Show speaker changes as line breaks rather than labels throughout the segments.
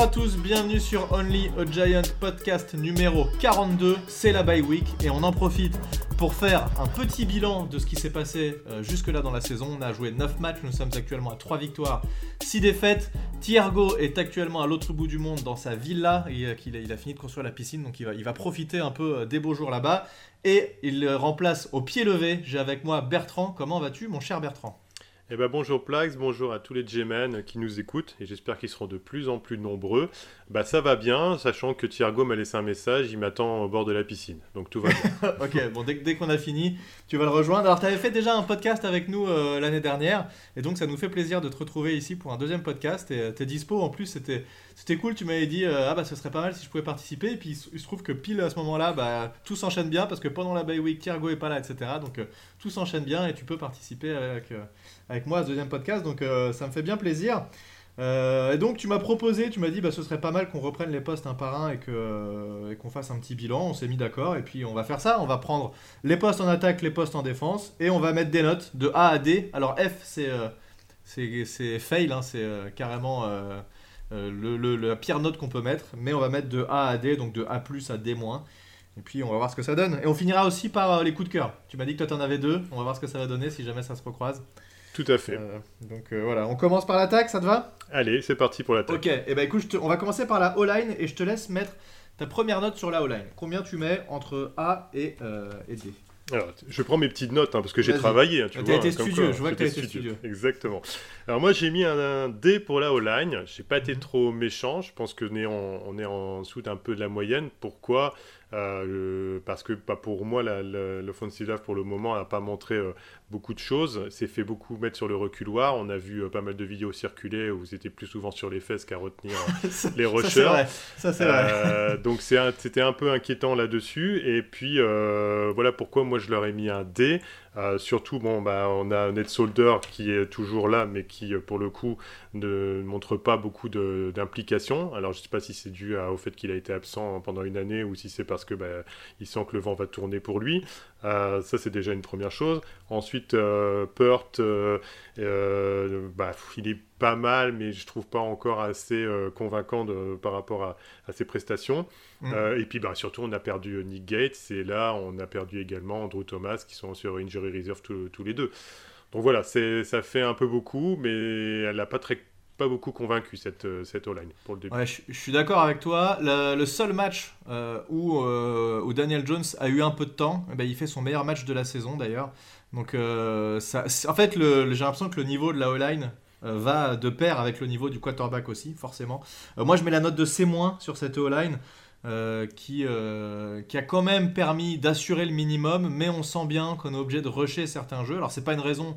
Bonjour à tous, bienvenue sur Only a Giant podcast numéro 42. C'est la bye week et on en profite pour faire un petit bilan de ce qui s'est passé euh, jusque-là dans la saison. On a joué 9 matchs, nous sommes actuellement à 3 victoires, 6 défaites. Thiergo est actuellement à l'autre bout du monde dans sa villa. Il, a, il a fini de construire la piscine, donc il va, il va profiter un peu euh, des beaux jours là-bas. Et il remplace au pied levé. J'ai avec moi Bertrand. Comment vas-tu, mon cher Bertrand?
Eh ben bonjour Plax, bonjour à tous les G-Men qui nous écoutent et j'espère qu'ils seront de plus en plus nombreux. Bah ça va bien, sachant que Thiergo m'a laissé un message, il m'attend au bord de la piscine, donc tout va bien.
ok, bon dès, dès qu'on a fini, tu vas le rejoindre. Alors tu avais fait déjà un podcast avec nous euh, l'année dernière et donc ça nous fait plaisir de te retrouver ici pour un deuxième podcast et euh, t'es dispo en plus, c'était c'était cool, tu m'avais dit euh, ah bah ce serait pas mal si je pouvais participer et puis il, se trouve que pile à ce moment-là bah, tout s'enchaîne bien parce que pendant la bye week Thiergo est pas là etc donc tout s'enchaîne bien et tu peux participer avec avec moi ce deuxième podcast, donc euh, ça me fait bien plaisir. Euh, et donc tu m'as proposé, tu m'as dit bah ce serait pas mal qu'on reprenne les postes un par un et euh, qu'on fasse un petit bilan. On s'est mis d'accord et puis on va faire ça. On va prendre les postes en attaque, les postes en défense et on va mettre des notes de A à D. Alors F c'est c'est fail, hein, c'est carrément le, la pire note qu'on peut mettre, mais on va mettre de A à D, donc de A plus à D moins. Et puis on va voir ce que ça donne. Et on finira aussi par les coups de cœur. Tu m'as dit que toi t'en avais deux. On va voir ce que ça va donner si jamais ça se recroise.
Tout à fait.
Euh, donc euh, voilà, on commence par l'attaque, ça te va?
Allez, c'est parti pour l'attaque.
Ok, et eh ben écoute, on va commencer par la O-line et je te laisse mettre ta première note sur la O-line. Combien tu mets entre A et, euh, D?
Alors, je prends mes petites notes hein, parce que j'ai travaillé. Hein,
tu as été studieux, je vois que tu as été studieux.
Exactement. Alors, moi, j'ai mis un, D pour la O-line. J'ai pas été mhm. trop méchant. Je pense que on est en, on est en dessous d'un peu de la moyenne. Pourquoi? Euh, parce que bah, pour moi, l'offensive pour le moment n'a pas montré euh, beaucoup de choses. C'est fait beaucoup mettre sur le reculoir. On a vu euh, pas mal de vidéos circuler où vous étiez plus souvent sur les fesses qu'à retenir les rushers.
Ça, c'est vrai.
donc c'était un peu inquiétant là-dessus. Et puis voilà pourquoi moi je leur ai mis un D. Euh, surtout, bon, bah, on a Ned Solder qui est toujours là, mais qui, euh, pour le coup, ne montre pas beaucoup d'implication. Alors, je ne sais pas si c'est dû au fait qu'il a été absent pendant une année ou si c'est parce que bah, il sent que le vent va tourner pour lui. Euh, ça, c'est déjà une première chose. Ensuite, Peart, bah, il est pas mal, mais je trouve pas encore assez convaincant de, par rapport à, à ses prestations. Mm. et puis, bah, surtout, on a perdu Nick Gates et là, on a perdu également Andrew Thomas qui sont sur Injury Reserve tous les deux. Donc voilà, ça fait un peu beaucoup, mais elle n'a pas très pas beaucoup convaincu cette, euh, cette O-line pour le début.
Je, suis d'accord avec toi. Le, seul match euh, où, euh, où, Daniel Jones a eu un peu de temps, eh ben, il fait son meilleur match de la saison d'ailleurs. Donc en fait, j'ai l'impression que le niveau de la O-line va de pair avec le niveau du quarterback aussi, forcément. moi, je mets la note de C- sur cette O-line. Qui, qui a quand même permis d'assurer le minimum, mais on sent bien qu'on est obligé de rusher certains jeux. Alors c'est pas une raison,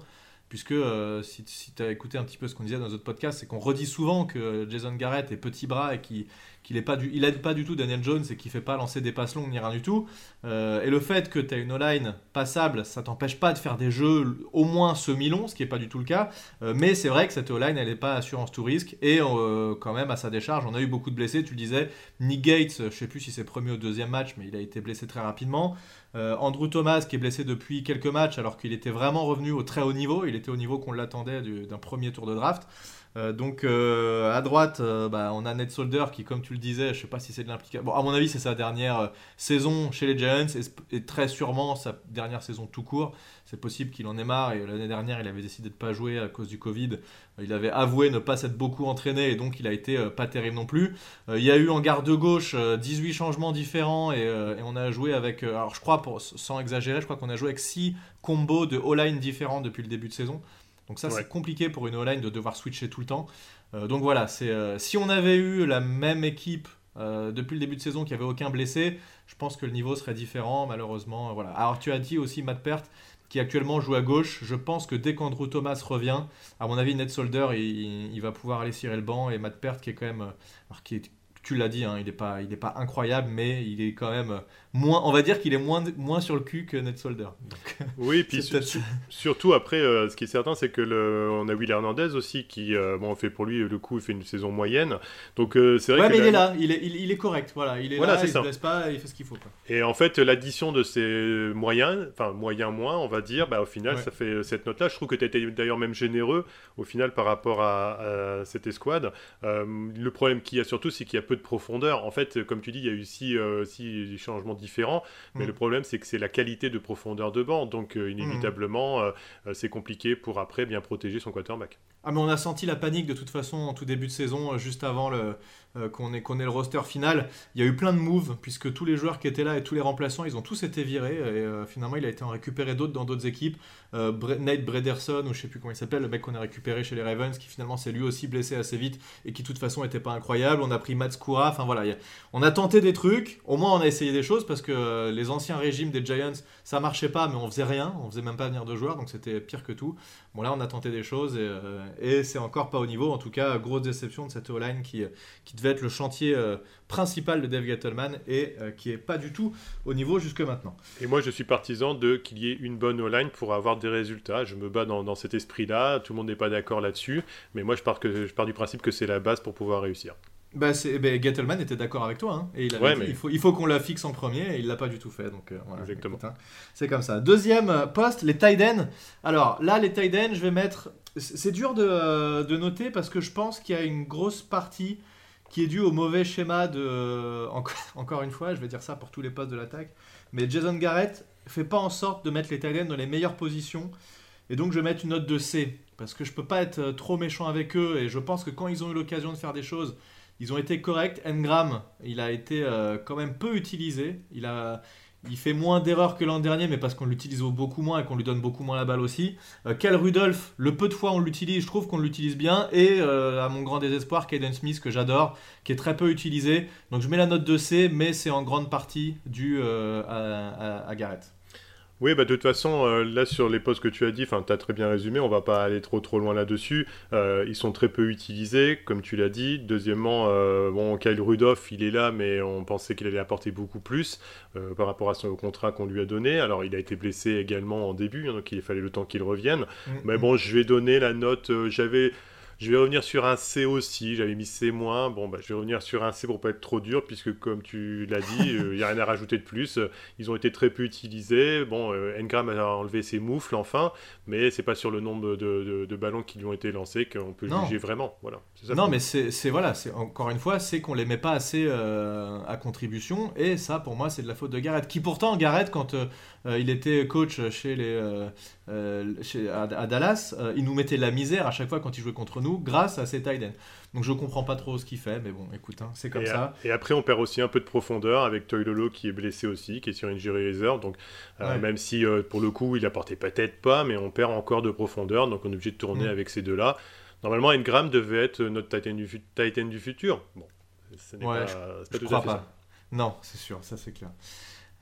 puisque euh, si, si tu as écouté un petit peu ce qu'on disait dans notre podcast, c'est qu'on redit souvent que Jason Garrett est petit bras et qui qu'il pas du, il aide pas du tout Daniel Jones et qu'il fait pas lancer des passes longues ni rien du tout. Euh, et le fait que tu as une O-line passable, ça t'empêche pas de faire des jeux au moins semi-longs, ce qui est pas du tout le cas. Euh, mais c'est vrai que cette O-line, elle est pas assurance tout risque et quand même à sa décharge, on a eu beaucoup de blessés. Tu le disais, Nick Gates, je sais plus si c'est premier ou deuxième match, mais il a été blessé très rapidement. Andrew Thomas qui est blessé depuis quelques matchs alors qu'il était vraiment revenu au très haut niveau, il était au niveau qu'on l'attendait d'un premier tour de draft. Euh, donc euh, à droite, euh, bah, on a Ned Solder qui, comme tu le disais, je sais pas si c'est de l'implication. Bon, à mon avis, c'est sa dernière saison chez les Giants et, très sûrement sa dernière saison tout court. C'est possible qu'il en ait marre et l'année dernière, il avait décidé de pas jouer à cause du Covid. Il avait avoué ne pas s'être beaucoup entraîné et donc il a été pas terrible non plus. il y a eu en garde gauche 18 changements différents et, on a joué avec, alors je crois, pour, sans exagérer, je crois qu'on a joué avec 6 combos de all-line différents depuis le début de saison. Donc ça, c'est compliqué pour une O-line de devoir switcher tout le temps. Euh, donc voilà, c'est euh, si on avait eu la même équipe euh, depuis le début de saison qui avait aucun blessé, je pense que le niveau serait différent. Malheureusement, voilà. Alors tu as dit aussi Matt Pert qui actuellement joue à gauche. Je pense que dès qu'Andrew Thomas revient, à mon avis, Ned Solder, il, va pouvoir aller cirer le banc et Matt Pert qui est quand même, alors qui est tu l'as dit, hein, il n'est pas, il est pas incroyable, mais il est quand même moins, on va dire qu'il est moins, moins sur le cul que Ned Solder.
oui, puis surtout après, euh, ce qui est certain, c'est que le, on a Will Hernandez aussi qui, euh, bon, fait pour lui le coup, il fait une saison moyenne. Donc euh, c'est vrai.
Ouais, mais il est là, il est, il, est correct, voilà, il est là, il ne pas, il fait ce qu'il faut.
Et en fait, l'addition de ces moyens, enfin moyens moins, on va dire, bah, au final, ça fait cette note-là. Je trouve que tu as été d'ailleurs même généreux au final par rapport à, cette escouade. le problème qu'il y a surtout, c'est qu'il y a peu de profondeur. En fait, comme tu dis, il y a eu six, six changements différents, mais mm. le problème c'est que c'est la qualité de profondeur de banc, donc euh, inévitablement mm. euh, euh, c'est compliqué pour après bien protéger son quarterback.
Ah mais on a senti la panique de toute façon en tout début de saison, juste avant le, euh, qu'on ait, le roster final. Il y a eu plein de moves, puisque tous les joueurs qui étaient là et tous les remplaçants, ils ont tous été virés. Et euh, finalement, il a été en récupéré d'autres dans d'autres équipes. Euh, Nate Brederson, ou je sais plus comment il s'appelle, le mec qu'on a récupéré chez les Ravens, qui finalement s'est lui aussi blessé assez vite et qui de toute façon n'était pas incroyable. On a pris Matt Skura. Enfin voilà, on a tenté des trucs. Au moins, on a essayé des choses parce que les anciens régimes des Giants, ça marchait pas, mais on faisait rien. On faisait même pas venir de joueurs, donc c'était pire que tout. Bon, là, on a tenté des choses et, et c'est encore pas au niveau. En tout cas, grosse déception de cette O-line qui, qui devait être le chantier euh, principal de Dave Gettleman et euh, qui est pas du tout au niveau jusque maintenant.
Et moi, je suis partisan de qu'il y ait une bonne O-line pour avoir des résultats. Je me bats dans, cet esprit-là. Tout le monde n'est pas d'accord là-dessus, mais moi, je pars, que, je pars du principe que c'est la base pour pouvoir réussir.
Bah, bah Gettleman était d'accord avec toi, hein, et il, avait dit, il faut, il faut qu'on la fixe en premier, et il l'a pas du tout fait. Donc, euh,
Exactement. Hein,
c'est comme ça. Deuxième poste, les tight Alors là, les tight je vais mettre. C'est dur de, de, noter parce que je pense qu'il y a une grosse partie qui est dû au mauvais schéma de. Encore une fois, je vais dire ça pour tous les postes de l'attaque. Mais Jason Garrett fait pas en sorte de mettre les Titans dans les meilleures positions. Et donc je vais mettre une note de C. Parce que je peux pas être euh, trop méchant avec eux. Et je pense que quand ils ont eu l'occasion de faire des choses, ils ont été corrects. Engram, il a été euh, quand même peu utilisé. Il a, il fait moins d'erreurs que l'an dernier, mais parce qu'on l'utilise beaucoup moins et qu'on lui donne beaucoup moins la balle aussi. Euh, Rudolph, le peu de fois on l'utilise, je trouve qu'on l'utilise bien. Et euh, à mon grand désespoir, Caden Smith, que j'adore, qui est très peu utilisé. Donc je mets la note de C, mais c'est en grande partie dû euh, à, à Garrett.
Oui, bah, de toute façon, euh, là sur les postes que tu as dit, tu as très bien résumé, on va pas aller trop trop loin là-dessus. Euh, ils sont très peu utilisés, comme tu l'as dit. Deuxièmement, euh, bon, Kyle Rudolph, il est là, mais on pensait qu'il allait apporter beaucoup plus par rapport à son contrat qu'on lui a donné. Alors, il a été blessé également en début, hein, donc il fallait le temps qu'il revienne. Mm, mais mm. bon, je vais donner la note. J'avais je vais revenir sur un C aussi. J'avais mis C-. Bon, bah, je vais revenir sur un C pour pas être trop dur, puisque comme tu l'as dit, il n'y a rien à rajouter de plus. Ils ont été très peu utilisés. Bon, euh, Engram a enlevé ses moufles enfin, mais c'est pas sur le nombre de, ballons qui lui ont été lancés qu'on peut juger vraiment. Voilà.
non, mais c'est voilà, c'est encore une fois, c'est qu'on les met pas assez euh, à contribution, et ça, pour moi, c'est de la faute de Garrett, qui pourtant Garrett, quand euh, euh, il était coach chez les, euh, euh, chez, à, Dallas. il nous mettait la misère à chaque fois quand il jouait contre nous grâce à ses tight Donc je comprends pas trop ce qu'il fait, mais bon, écoute, hein, c'est comme ça.
et après, on perd aussi un peu de profondeur avec Toylolo qui est blessé aussi, qui est sur injury reserve. Donc même si pour le coup, il apportait peut-être pas, mais on perd encore de profondeur. Donc on est obligé de tourner mm. avec ces deux-là. Normalement, Engram devait être notre Titan du, Titan du futur. Bon,
ce n'est pas, tout à fait ça. Non, c'est sûr, ça c'est clair.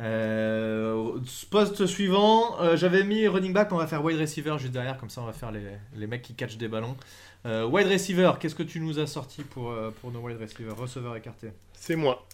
Euh, poste suivant, euh, j'avais mis running back, on va faire wide receiver juste derrière, comme ça on va faire les, les mecs qui catchent des ballons. Euh, wide receiver, qu'est-ce que tu nous as sorti pour, pour nos wide receivers Receveur écarté
C'est moi.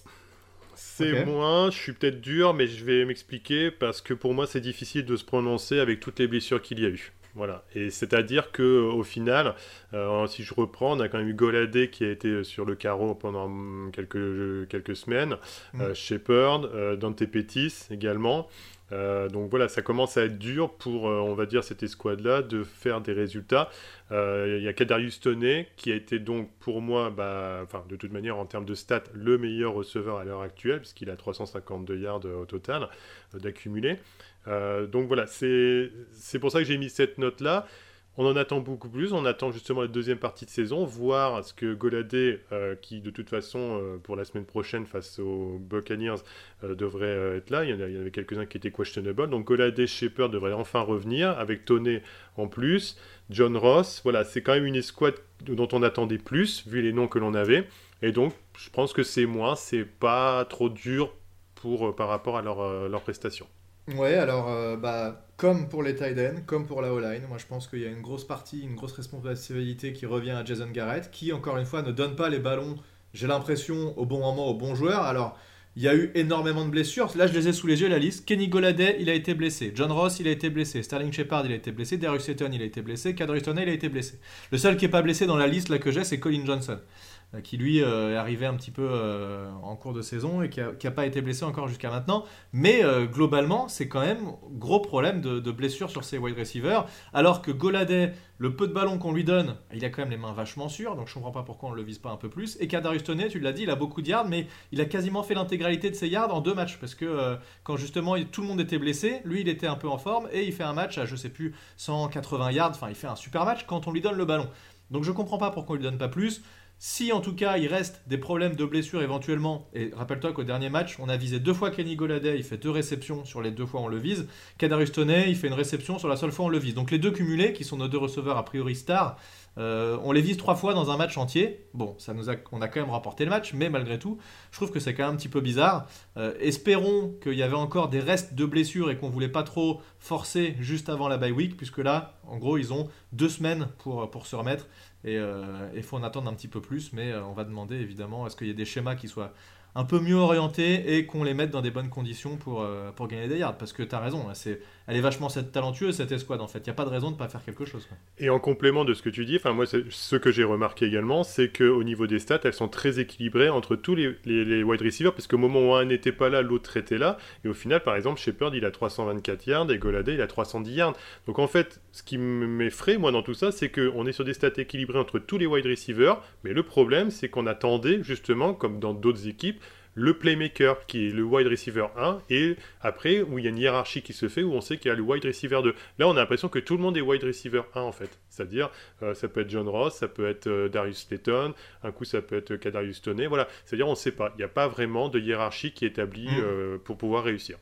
C'est moi, je suis peut-être dur, mais je vais m'expliquer parce que pour moi c'est difficile de se prononcer avec toutes les blessures qu'il y a eu. Voilà. Et c'est-à-dire que au final, euh, si je reprends, on a quand même eu Goladé qui a été sur le carreau pendant quelques, quelques semaines, mm. euh, Shepard, euh, Dante Pettis également. Donc voilà, ça commence à être dur pour, on va dire, cette escouade-là de faire des résultats. Il y a Kadarius Toney qui a été donc pour moi, bah, de toute manière en termes de stats, le meilleur receveur à l'heure actuelle, puisqu'il a 352 yards au total d'accumulé. Euh, donc voilà, c'est pour ça que j'ai mis cette note-là. On en attend beaucoup plus, on attend justement la deuxième partie de saison, voir ce que Goladé, euh, qui de toute façon euh, pour la semaine prochaine face aux Buccaneers devrait être là, il y, en avait quelques-uns qui étaient questionable, donc Goladé, Shepard devrait enfin revenir, avec Toney en plus, John Ross, voilà, c'est quand même une escouade dont on attendait plus, vu les noms que l'on avait, et donc je pense que c'est moins, c'est pas trop dur par rapport à leur, leur prestation.
Ouais, alors, euh, bah, comme pour les tight comme pour la O-line, moi je pense qu'il y a une grosse partie, une grosse responsabilité qui revient à Jason Garrett, qui encore une fois ne donne pas les ballons j'ai l'impression, au bon moment, au bon joueur. Alors, il y a eu énormément de blessures. Là, je les ai sous les yeux, la liste. Kenny Goladay, il a été blessé. John Ross, il a été blessé. Sterling Shepard, il a été blessé. Darius Seton, il a été blessé. Kadri il a été blessé. Le seul qui n'est pas blessé dans la liste là que j'ai, c'est Colin Johnson. Euh, qui lui euh, est arrivé un petit peu euh, en cours de saison et qui n'a pas été blessé encore jusqu'à maintenant. Mais globalement, c'est quand même gros problème de, de, blessure sur ses wide receivers. Alors que Goladay, le peu de ballon qu'on lui donne, il a quand même les mains vachement sûres, donc je comprends pas pourquoi on ne le vise pas un peu plus. Et Kadarius Toney, tu l'as dit, il a beaucoup de yards, mais il a quasiment fait l'intégralité de ses yards en deux matchs. Parce que quand justement tout le monde était blessé, lui il était un peu en forme et il fait un match à je sais plus 180 yards, enfin il fait un super match quand on lui donne le ballon. Donc je comprends pas pourquoi on lui donne pas plus. Si en tout cas il reste des problèmes de blessure éventuellement, et rappelle-toi qu'au dernier match, on a visé deux fois Kenny Goladay, il fait deux réceptions sur les deux fois on le vise. Kadarius il fait une réception sur la seule fois on le vise. Donc les deux cumulés, qui sont nos deux receveurs a priori stars, euh, on les vise trois fois dans un match entier. Bon, ça nous a, on a quand même remporté le match, mais malgré tout, je trouve que c'est quand même un petit peu bizarre. Euh, espérons qu'il y avait encore des restes de blessures et qu'on voulait pas trop forcer juste avant la bye week, puisque là, en gros, ils ont deux semaines pour, pour se remettre. Et il euh, faut en attendre un petit peu plus, mais on va demander évidemment est-ce qu'il y a des schémas qui soient un peu mieux orientés et qu'on les mette dans des bonnes conditions pour, pour gagner des yards. Parce que tu as raison, hein, c'est elle est vachement talentueuse cette escouade en fait. Il n'y a pas de raison de ne pas faire quelque chose.
Et en complément de ce que tu dis, moi ce que j'ai remarqué également, c'est qu'au niveau des stats, elles sont très équilibrées entre tous les, wide receivers, parce qu'au moment où un n'était pas là, l'autre était là. Et au final, par exemple, Shepard il a 324 yards et Goladay il a 310 yards. Donc en fait, ce qui m'effraie moi dans tout ça, c'est qu'on est sur des stats équilibrées entre tous les wide receivers, mais le problème c'est qu'on attendait justement, comme dans d'autres équipes, le playmaker qui est le wide receiver 1 et après où il y a une hiérarchie qui se fait où on sait qu'il y a le wide receiver 2. Là on a l'impression que tout le monde est wide receiver 1 en fait. C'est-à-dire euh, ça peut être John Ross, ça peut être euh, Darius Slayton, un coup ça peut être Kadarius Toney, voilà. C'est-à-dire on ne sait pas. Il n'y a pas vraiment de hiérarchie qui est établie mm. euh, pour pouvoir réussir.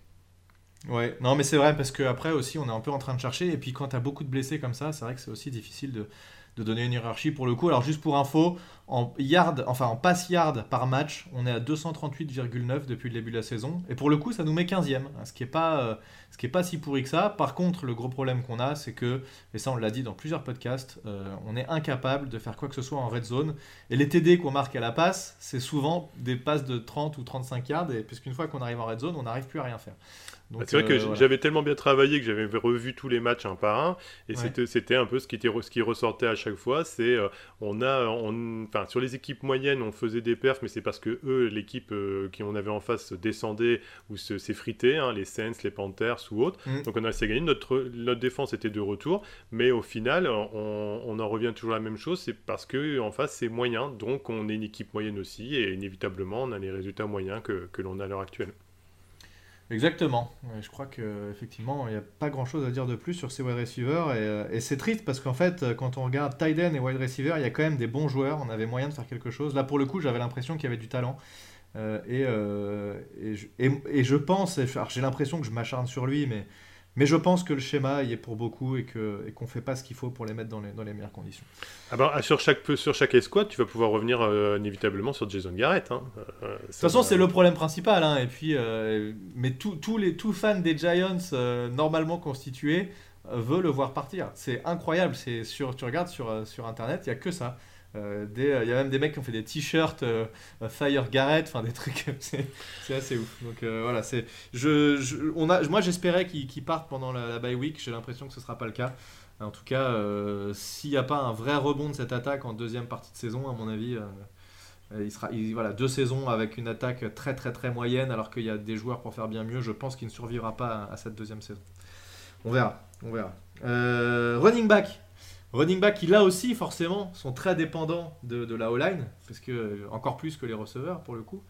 Ouais, non mais c'est vrai parce qu'après aussi on est un peu en train de chercher et puis quand tu as beaucoup de blessés comme ça, c'est vrai que c'est aussi difficile de, de donner une hiérarchie pour le coup. Alors juste pour info, en yard, enfin en pass yard par match, on est à 238,9 depuis le début de la saison. Et pour le coup, ça nous met 15e, hein, ce qui n'est pas, euh, pas si pourri que ça. Par contre, le gros problème qu'on a, c'est que, et ça on l'a dit dans plusieurs podcasts, euh, on est incapable de faire quoi que ce soit en red zone. Et les TD qu'on marque à la passe, c'est souvent des passes de 30 ou 35 yards. Et puisqu'une fois qu'on arrive en red zone, on n'arrive plus à rien faire.
Bah, c'est vrai que euh, j'avais tellement bien travaillé que j'avais revu tous les matchs un par un, et c'était un peu ce qui, était, ce qui ressortait à chaque fois. C'est euh, on a, enfin sur les équipes moyennes, on faisait des perfs, mais c'est parce que eux, l'équipe euh, qui on avait en face descendait ou s'effritait, hein, les Saints, les Panthers ou autres. Mm. Donc on a assez gagné. Notre, notre défense était de retour, mais au final, on, on en revient toujours à la même chose. C'est parce que en face c'est moyen, donc on est une équipe moyenne aussi, et inévitablement on a les résultats moyens que, que l'on a à l'heure actuelle.
Exactement. je crois qu'effectivement, il n'y a pas grand chose à dire de plus sur ces wide receivers. Euh, et, c'est triste parce qu'en fait, quand on regarde tight et wide receiver, il y a quand même des bons joueurs. On avait moyen de faire quelque chose. Là, pour le coup, j'avais l'impression qu'il y avait du talent. Euh, euh, et, et, je pense, j'ai l'impression que je m'acharne sur lui, mais mais je pense que le schéma y est pour beaucoup et qu'on et qu'on ne fait pas ce qu'il faut pour les mettre dans les, dans les meilleures conditions.
Ah ben, sur, chaque, sur chaque escouade, tu vas pouvoir revenir euh, inévitablement sur Jason Garrett. Hein.
Euh, de toute façon, c'est le problème principal. Hein. Et puis, euh, mais tous les tout fans des Giants normalement constitués veut le voir partir. C'est incroyable. C'est sur, tu regardes sur, sur Internet, il n'y a que ça. Euh, euh, il y a même des mecs qui ont fait des t-shirts euh, Fire Garrett, enfin des trucs, c'est assez ouf. Donc voilà, c'est, je, on a, moi j'espérais qu'ils partent pendant la, bye week, j'ai l'impression que ce sera pas le cas. En tout cas, s'il n'y a pas un vrai rebond de cette attaque en deuxième partie de saison, à mon avis, il sera, voilà, deux saisons avec une attaque très très très moyenne, alors qu'il y a des joueurs pour faire bien mieux. Je pense qu'il ne survivra pas à, cette deuxième saison. On verra, on verra. running back, Running back qui là aussi forcément sont très dépendants de, la O-line, parce que euh, encore plus que les receveurs pour le coup,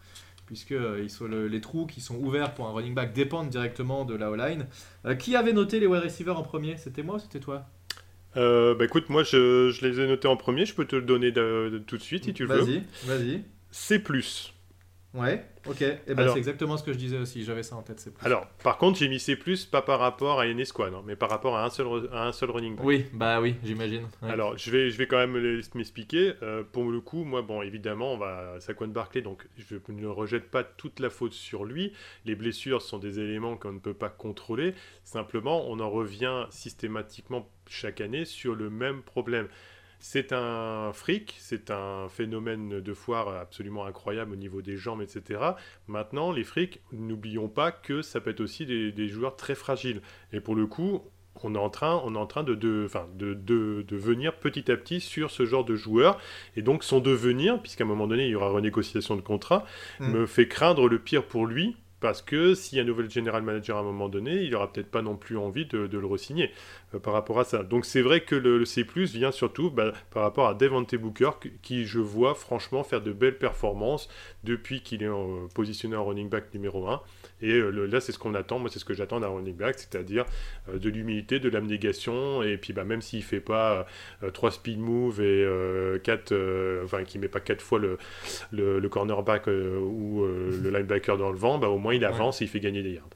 puisque euh, ils sont les trous qui sont ouverts pour un running back dépendent directement de la O-line. Euh, qui avait noté les wide receivers en premier? C'était moi ou c'était toi?
Bah écoute, moi je, les ai notés en premier, je peux te le donner tout de suite si tu le veux.
Vas-y, vas-y.
C.
Ouais, ok. Et eh ben c'est exactement ce que je disais aussi, j'avais ça en tête.
Alors, par contre, j'ai mis C+, pas par rapport à une escouade, hein, mais par rapport à un seul, à un seul running back.
Oui, bah oui, j'imagine.
Alors, je vais, je vais quand même m'expliquer. Euh, pour le coup, moi, bon, évidemment, on va Saquon Barclay, donc je ne rejette pas toute la faute sur lui. Les blessures sont des éléments qu'on ne peut pas contrôler. Simplement, on en revient systématiquement chaque année sur le même problème c'est un fric, c'est un phénomène de foire absolument incroyable au niveau des jambes, etc. Maintenant, les frics, n'oublions pas que ça peut être aussi des, joueurs très fragiles. Et pour le coup, on est en train, on est en train de, de, de, de, venir petit à petit sur ce genre de joueurs. Et donc son devenir, puisqu'à un moment donné il y aura renégociation de contrat, mm. me fait craindre le pire pour lui parce que s'il y a un nouvel general manager à un moment donné, il n'aura peut-être pas non plus envie de, le re-signer euh, par rapport à ça. Donc c'est vrai que le, C+, vient surtout bah, par rapport à Devante Booker, qui je vois franchement faire de belles performances depuis qu'il est en, positionné en running back numéro 1. Et euh, là, c'est ce qu'on attend. Moi, c'est ce que j'attends d'un running back, c'est-à-dire euh, de l'humilité, de l'abnégation. Et puis, bah, même s'il fait pas euh, trois speed moves et quatre, enfin, qui met pas quatre fois le, le, cornerback ou le linebacker dans le vent, bah, au moins il avance et il fait gagner des yards.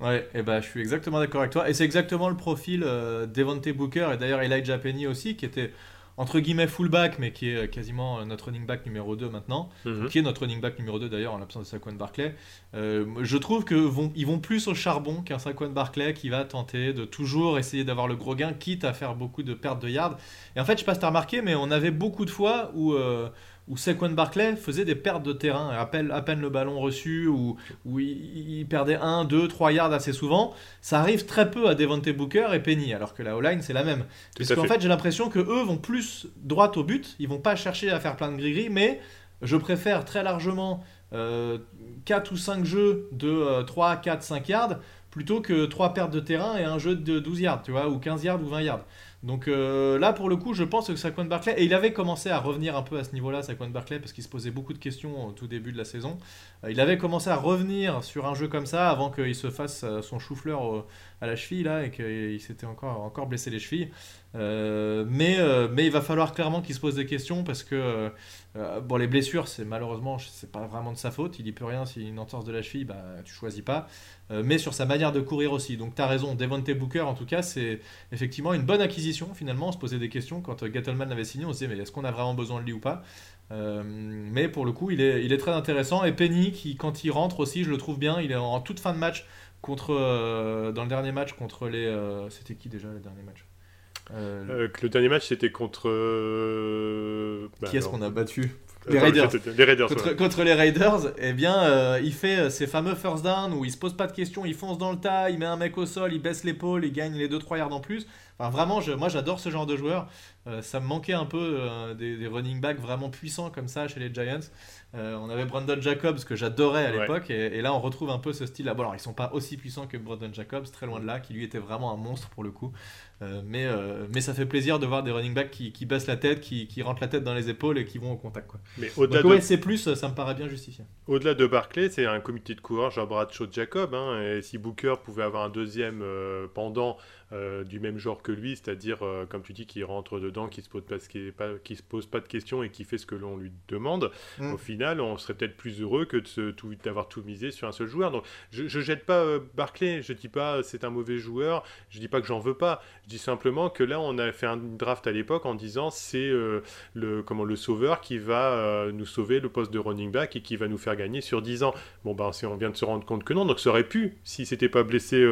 Ouais, et bah, je suis exactement d'accord avec toi. Et c'est exactement le profil Devante Booker et d'ailleurs Elijah Penny aussi, qui était entre guillemets fullback, mais qui est quasiment notre running back numéro 2 maintenant, mhm. qui est notre running back numéro 2 d'ailleurs en l'absence de Saquon Barclay. Euh, je trouve qu'ils vont, ils vont plus au charbon qu'un Saquon Barclay qui va tenter de toujours essayer d'avoir le gros gain, quitte à faire beaucoup de pertes de yards. Et en fait, je sais pas si tu as remarqué, mais on avait beaucoup de fois où, euh, où Saquon Barclay faisait des pertes de terrain, à peine, à peine le ballon reçu, ou où il, perdait 1, 2, 3 yards assez souvent. Ça arrive très peu à Devante Booker et Penny, alors que la O-line c'est la même. Parce qu'en fait, j'ai l'impression que eux vont plus droit au but, ils vont pas chercher à faire plein de gris-gris, mais je préfère très largement 4 euh, ou 5 jeux de 3, 4, 5 yards plutôt que 3 pertes de terrain et un jeu de 12 yards, tu vois, ou 15 yards ou 20 yards. Donc euh, là, pour le coup, je pense que Saquon Barclay, et il avait commencé à revenir un peu à ce niveau-là, Saquon Barclay, parce qu'il se posait beaucoup de questions au tout début de la saison. Euh, il avait commencé à revenir sur un jeu comme ça avant qu'il se fasse euh, son chou-fleur à la cheville, là, et qu'il s'était encore, encore blessé les chevilles. mais, mais il va falloir clairement qu'il se pose des questions, parce que bon, les blessures, c'est malheureusement, c'est pas vraiment de sa faute. Il y peut rien, s'il a une entorse de la cheville, bah, tu choisis pas. mais sur sa manière de courir aussi. Donc tu as raison, Devontae Booker, en tout cas, c'est effectivement une bonne acquisition finalement. On se posait des questions quand euh, Gettleman avait signé. On se disait, mais est-ce qu'on a vraiment besoin de lui ou pas? Euh, mais pour le coup, il est, il est très intéressant. Et Penny, qui, quand il rentre aussi, je le trouve bien. Il est en toute fin de match contre, euh, dans le dernier match contre les. c'était qui déjà le dernier match?
Le dernier match, c'était contre.
Bah, qui est-ce qu'on a battu les Raiders. contre, les Raiders, eh bien, il fait ses fameux first down où il se pose pas de questions, il fonce dans le tas, il met un mec au sol, il baisse l'épaule, il gagne les 2-3 yards en plus vraiment, je, moi j'adore ce genre de joueur. Euh, ça me manquait un peu euh, des, running backs vraiment puissants comme ça chez les Giants. Euh, on avait Brandon Jacobs que j'adorais à l'époque et, là on retrouve un peu ce style-là. Bon alors ils sont pas aussi puissants que Brandon Jacobs, très loin de là, qui lui était vraiment un monstre pour le coup. mais, mais ça fait plaisir de voir des running backs qui, qui baissent la tête, qui, qui, rentrent la tête dans les épaules et qui vont au contact. Quoi. Mais au-delà de... c'est plus, ça me paraît bien justifié.
Au-delà de Barclay, c'est un comité de coureurs, genre Bradshaw Jacob. Hein, et si Booker pouvait avoir un deuxième pendant du même genre que lui, c'est-à-dire, comme tu dis, qui rentre dedans, qui se pose pas qui, pas, qui se pose pas de questions et qui fait ce que l'on lui demande, mm. au final, on serait peut-être plus heureux que d'avoir tout, tout, misé sur un seul joueur. Donc, je, je jette pas euh, Barclay, je dis pas euh, c'est un mauvais joueur, je dis pas que j'en veux pas, je dis simplement que là, on a fait un draft à l'époque en disant c'est euh, le, comment, le sauveur qui va nous sauver le poste de running back et qui va nous faire gagner sur 10 ans. Bon, ben, on vient de se rendre compte que non, donc ça aurait pu, si c'était pas blessé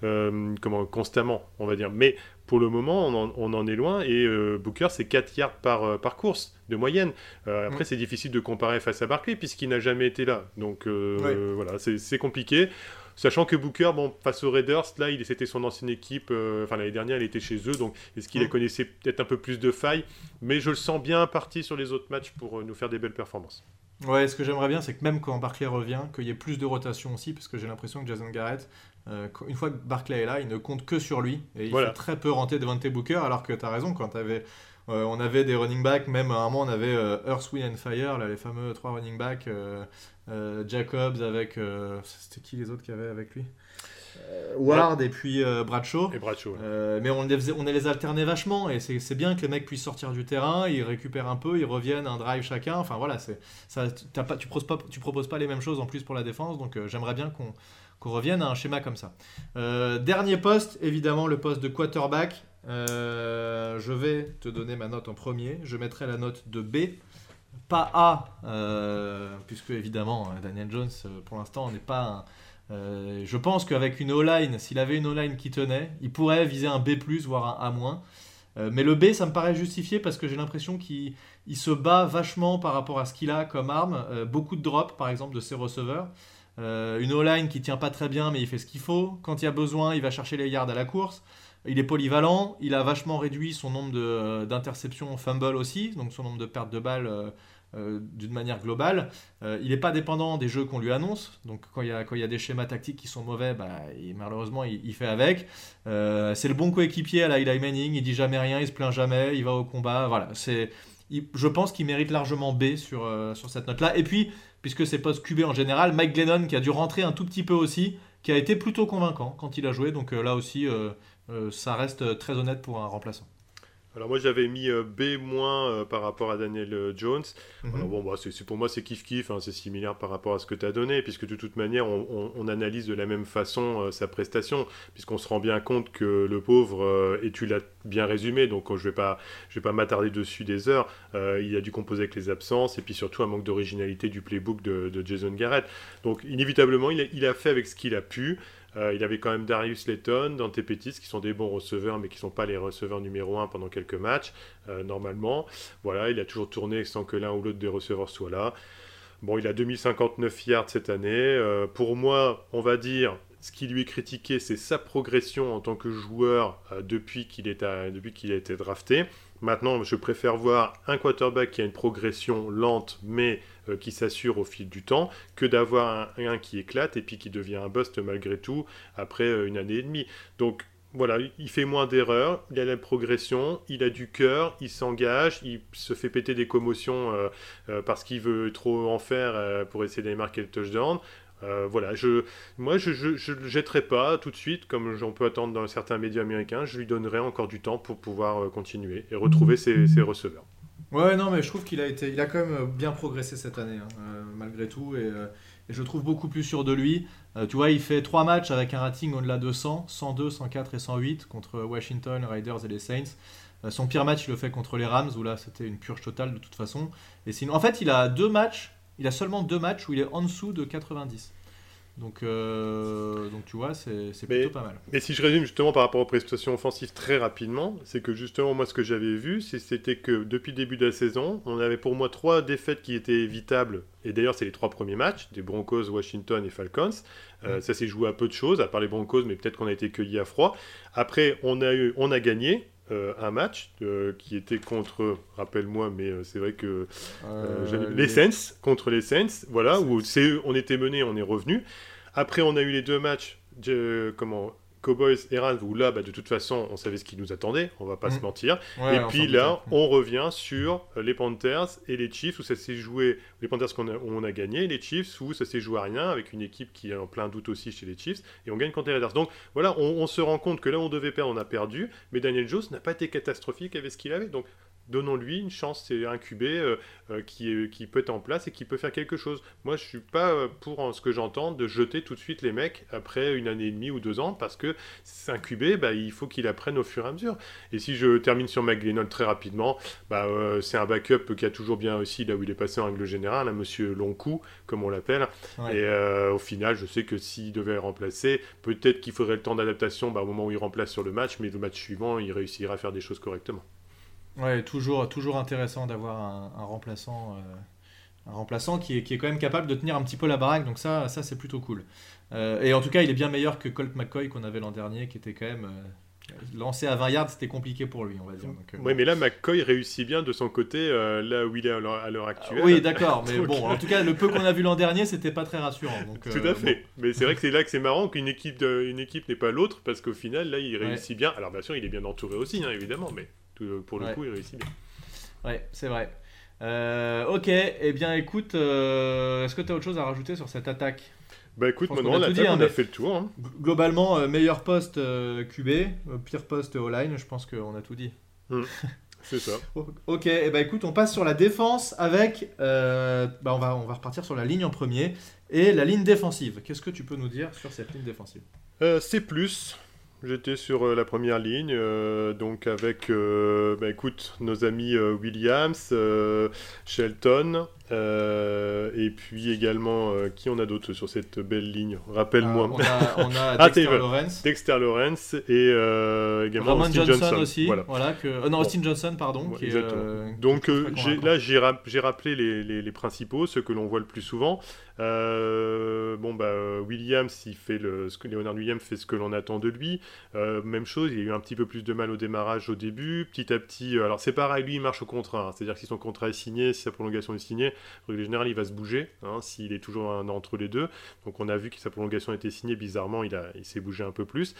comment, constamment, on va dire. Mais pour le moment, on en, est loin et euh, Booker, c'est 4 yards par, euh, par course de moyenne. Euh, après, mm. c'est difficile de comparer face à Barkley puisqu'il n'a jamais été là. Donc voilà, c'est compliqué. Sachant que Booker, bon, face aux Raiders, là, c'était son ancienne équipe. enfin, l'année dernière, il était chez eux. Donc, est-ce qu'il mm. connaissait peut-être un peu plus de failles? Mais je le sens bien parti sur les autres matchs pour nous faire des belles performances.
Ouais, ce que j'aimerais bien, c'est que même quand Barclay revient, qu'il y ait plus de rotation aussi, parce que j'ai l'impression que Jason Garrett, euh, une fois que Barclay est là, il ne compte que sur lui. Et il fait très peu rentrer Devante Booker, alors que tu as raison, quand avais, euh, on avait des running backs, même à un moment on avait euh, Earth, Wind and Fire, là, les fameux trois running backs, Jacobs avec... C'était qui les autres qui avaient avec lui? Ward et puis Bradshaw.
Et Bradshaw
mais on les, on les alternait vachement et c'est bien que les mecs puissent sortir du terrain, ils récupèrent un peu, ils reviennent, un drive chacun. Enfin voilà, ça, pas, tu, proposes pas, tu proposes pas les mêmes choses en plus pour la défense, donc j'aimerais bien qu'on qu'on revienne à un schéma comme ça. Euh, dernier poste, évidemment le poste de quarterback. Euh, je vais te donner ma note en premier. Je mettrai la note de B, pas A, euh, puisque évidemment Daniel Jones, pour l'instant, n'est pas je pense qu'avec une O-line, s'il avait une O-line qui tenait, il pourrait viser un B+, voire un A-. mais le B, ça me paraît justifié parce que j'ai l'impression qu'il se bat vachement par rapport à ce qu'il a comme arme. beaucoup de drops, par exemple, de ses receveurs. Une O-line qui tient pas très bien, mais il fait ce qu'il faut. Quand il y a besoin, il va chercher les yards à la course. Il est polyvalent, il a vachement réduit son nombre d'interceptions fumble aussi, donc son nombre de pertes de balles euh, d'une manière globale. Euh, il n'est pas dépendant des jeux qu'on lui annonce. Donc quand il y a, quand il y a des schémas tactiques qui sont mauvais, bah, malheureusement il, fait avec. Euh, c'est le bon coéquipier à la Eli Manning. Il dit jamais rien, il se plaint jamais, il va au combat. Voilà, c'est, je pense qu'il mérite largement B sur, sur cette note-là. Et puis, puisque c'est post QB en général, Mike Glennon qui a dû rentrer un tout petit peu aussi, qui a été plutôt convaincant quand il a joué. Donc là aussi, ça reste très honnête pour un remplaçant.
Alors moi j'avais mis euh, B- euh, par rapport à Daniel euh, Jones. Mhm. Alors bon, bah, c'est, pour moi c'est kiff kiff, hein, c'est similaire par rapport à ce que tu as donné, puisque de toute manière on, analyse de la même façon sa prestation, puisqu'on se rend bien compte que le pauvre, et tu l'as bien résumé, donc je vais pas, je vais pas m'attarder dessus des heures, il a dû composer avec les absences, et puis surtout un manque d'originalité du playbook de, Jason Garrett. Donc inévitablement il a, il a fait avec ce qu'il a pu. Euh, il avait quand même Darius Layton, Dante Pettis, qui sont des bons receveurs, mais qui ne sont pas les receveurs numéro 1 pendant quelques matchs, euh, normalement. Voilà, il a toujours tourné sans que l'un ou l'autre des receveurs soit là. Bon, il a 2059 yards cette année. Euh, pour moi, on va dire, ce qui lui est critiqué, c'est sa progression en tant que joueur depuis qu'il a été drafté. Maintenant, je préfère voir un quarterback qui a une progression lente, mais euh, qui s'assure au fil du temps, que d'avoir un, qui éclate et puis qui devient un bust malgré tout après euh, une année et demie. Donc voilà, il fait moins d'erreurs, il a la progression, il a du cœur, il s'engage, il se fait péter des commotions euh, parce qu'il veut trop en faire pour essayer d'aller marquer le touchdown. Voilà, je, moi je ne le jetterai pas tout de suite, comme j'en peux attendre dans certains médias américains, je lui donnerai encore du temps pour pouvoir continuer et retrouver ses receveurs.
Ouais, non, mais je trouve qu'il a été, il a quand même bien progressé cette année, hein, euh, malgré tout, euh, et, je trouve beaucoup plus sûr de lui. Euh, tu vois, il fait trois matchs avec un rating au-delà de 100, 102, 104 et 108 contre Washington, Riders et les Saints. son pire match, il le fait contre les Rams, où là, c'était une purge totale de toute façon. Et sinon, en fait, il a deux matchs, il a seulement deux matchs où il est en dessous de 90. Donc, euh, donc tu vois, c'est plutôt pas mal.
Et si je résume justement par rapport aux prestations offensives très rapidement, c'est que justement moi ce que j'avais vu, c'était que depuis le début de la saison, on avait pour moi trois défaites qui étaient évitables. Et d'ailleurs c'est les trois premiers matchs, des Broncos, Washington et Falcons. Euh, ça s'est joué à peu de choses, à part les Broncos, mais peut-être qu'on a été cueillis à froid. Après on a, eu, on a gagné, euh, un match qui était contre, rappelle-moi, mais c'est vrai que les, Saints contre les Saints, voilà, où on était mené, on est revenu. Après, on a eu les deux matchs, de, comment, Cowboys et Rams, où là, bah, de toute façon, on savait ce qui nous attendait, on va pas mm. se mentir. et puis là, on revient sur euh, les Panthers et les Chiefs, où ça s'est joué, les Panthers qu'on où on a gagné, les Chiefs, où ça s'est joué à rien, avec une équipe qui est en plein doute aussi chez les Chiefs, et on gagne contre les Raiders. Donc voilà, on, on se rend compte que là, on devait perdre, on a perdu, mais Daniel Jones n'a pas été catastrophique avec ce qu'il avait. Donc donnons-lui une chance, c'est un QB euh, euh, qui, qui peut être en place et qui peut faire quelque chose. Moi, je suis pas euh, pour, en ce que j'entends, de jeter tout de suite les mecs après une année et demie ou deux ans, parce que c'est un QB, bah, il faut qu'il apprenne au fur et à mesure. Et si je termine sur McGlennon très rapidement, bah, c'est un backup qui a toujours bien aussi, là où il est passé en règle générale, un monsieur long coup, comme on l'appelle. Et au final, je sais que s'il devait remplacer, peut-être qu'il faudrait le temps d'adaptation bah, au moment où il remplace sur le match, mais le match suivant, il réussira à faire des choses correctement.
Ouais, toujours, toujours intéressant d'avoir un, remplaçant, euh, un remplaçant qui est, qui est quand même capable de tenir un petit peu la baraque. Donc ça, ça c'est plutôt cool. Euh, et en tout cas, il est bien meilleur que Colt McCoy qu'on avait l'an dernier, qui était quand même euh, lancé à 20 yards, c'était compliqué pour lui, on va dire.
oui, mais là, McCoy réussit bien de son côté, là où il est à l'heure actuelle.
oui, d'accord, mais bon, en tout cas, le peu qu'on a vu l'an dernier, c'était pas très rassurant. Donc,
tout à fait. Mais c'est vrai que c'est là que c'est marrant qu'une équipe, une équipe n'est pas l'autre, parce qu'au final, là, il réussit bien. Alors, bien sûr, il est bien entouré aussi, hein, évidemment, mais pour le coup, il réussit bien.
Ouais, c'est vrai. Euh, ok, et eh bien écoute, euh, est-ce que tu as autre chose à rajouter sur cette attaque?
Bah écoute, maintenant on, a, dit, hein, on a fait le tour. Hein.
Globalement, euh, meilleur poste QB, pire poste O-line, je pense qu'on a tout dit.
Hmm. C'est ça.
ok, et eh ben écoute, on passe sur la défense avec. bah on, va, on va repartir sur la ligne en premier. Et la ligne défensive. Qu'est-ce que tu peux nous dire sur cette ligne défensive?
C'est plus. J'étais sur euh, la première ligne, euh, donc avec, euh, bah, nos amis Williams, Shelton, et puis également, qui on a d'autres sur cette belle ligne Rappelle-moi.
on a, on a Dexter Lawrence.
Dexter Lawrence et également
Roman
Austin
Johnson, aussi. Voilà. que, non, Austin Johnson, pardon. qui est,
Donc là, j'ai rappelé les, les, les, principaux, ceux que l'on voit le plus souvent. Euh, bon, bah, Williams, il fait le, ce que Leonard Williams fait ce que l'on attend de lui. Euh, même chose, il a eu un petit peu plus de mal au démarrage au début. Petit à petit, euh, alors c'est pareil, lui, il marche au contrat. Hein. C'est-à-dire que si son contrat est signé, si sa prolongation est signée, en général, il va se bouger, hein, s'il est toujours entre les deux. Donc on a vu que sa prolongation a été signée, bizarrement, il, a, s'est bougé un peu plus.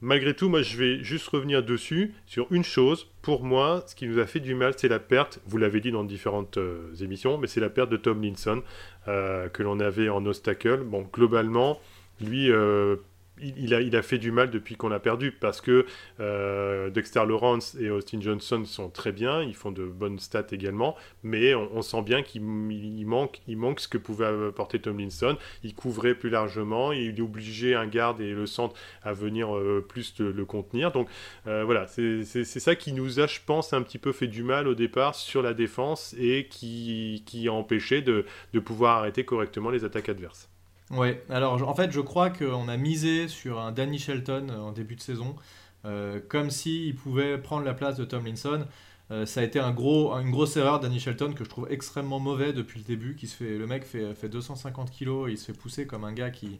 Malgré tout, moi, je vais juste revenir dessus, sur une chose. Pour moi, ce qui nous a fait du mal, c'est la perte, vous l'avez dit dans différentes émissions, mais c'est la perte de Tom Linson. Euh, que l'on avait en obstacle. Bon, globalement, lui, euh, il, a, a, fait du mal depuis qu'on l'a perdu parce que euh, Dexter Lawrence et Austin Johnson sont très bien, ils font de bonnes stats également, mais on, sent bien qu'il manque, ce que pouvait apporter Tomlinson. Il couvrait plus largement, il obligeait un garde et le centre à venir euh, plus le contenir. Donc euh, voilà, c'est ça qui nous a, je pense, un petit peu fait du mal au départ sur la défense et qui, a empêché de pouvoir arrêter correctement les attaques adverses.
Ouais, alors en fait, je crois qu'on a misé sur un Danny Shelton euh, en début de saison, euh, comme s'il pouvait prendre la place de Tomlinson. Euh, ça a été un gros, une grosse erreur, Danny Shelton, que je trouve extrêmement mauvais depuis le début. Qui se fait, le mec fait, fait 250 kilos, il se fait pousser comme un gars qui,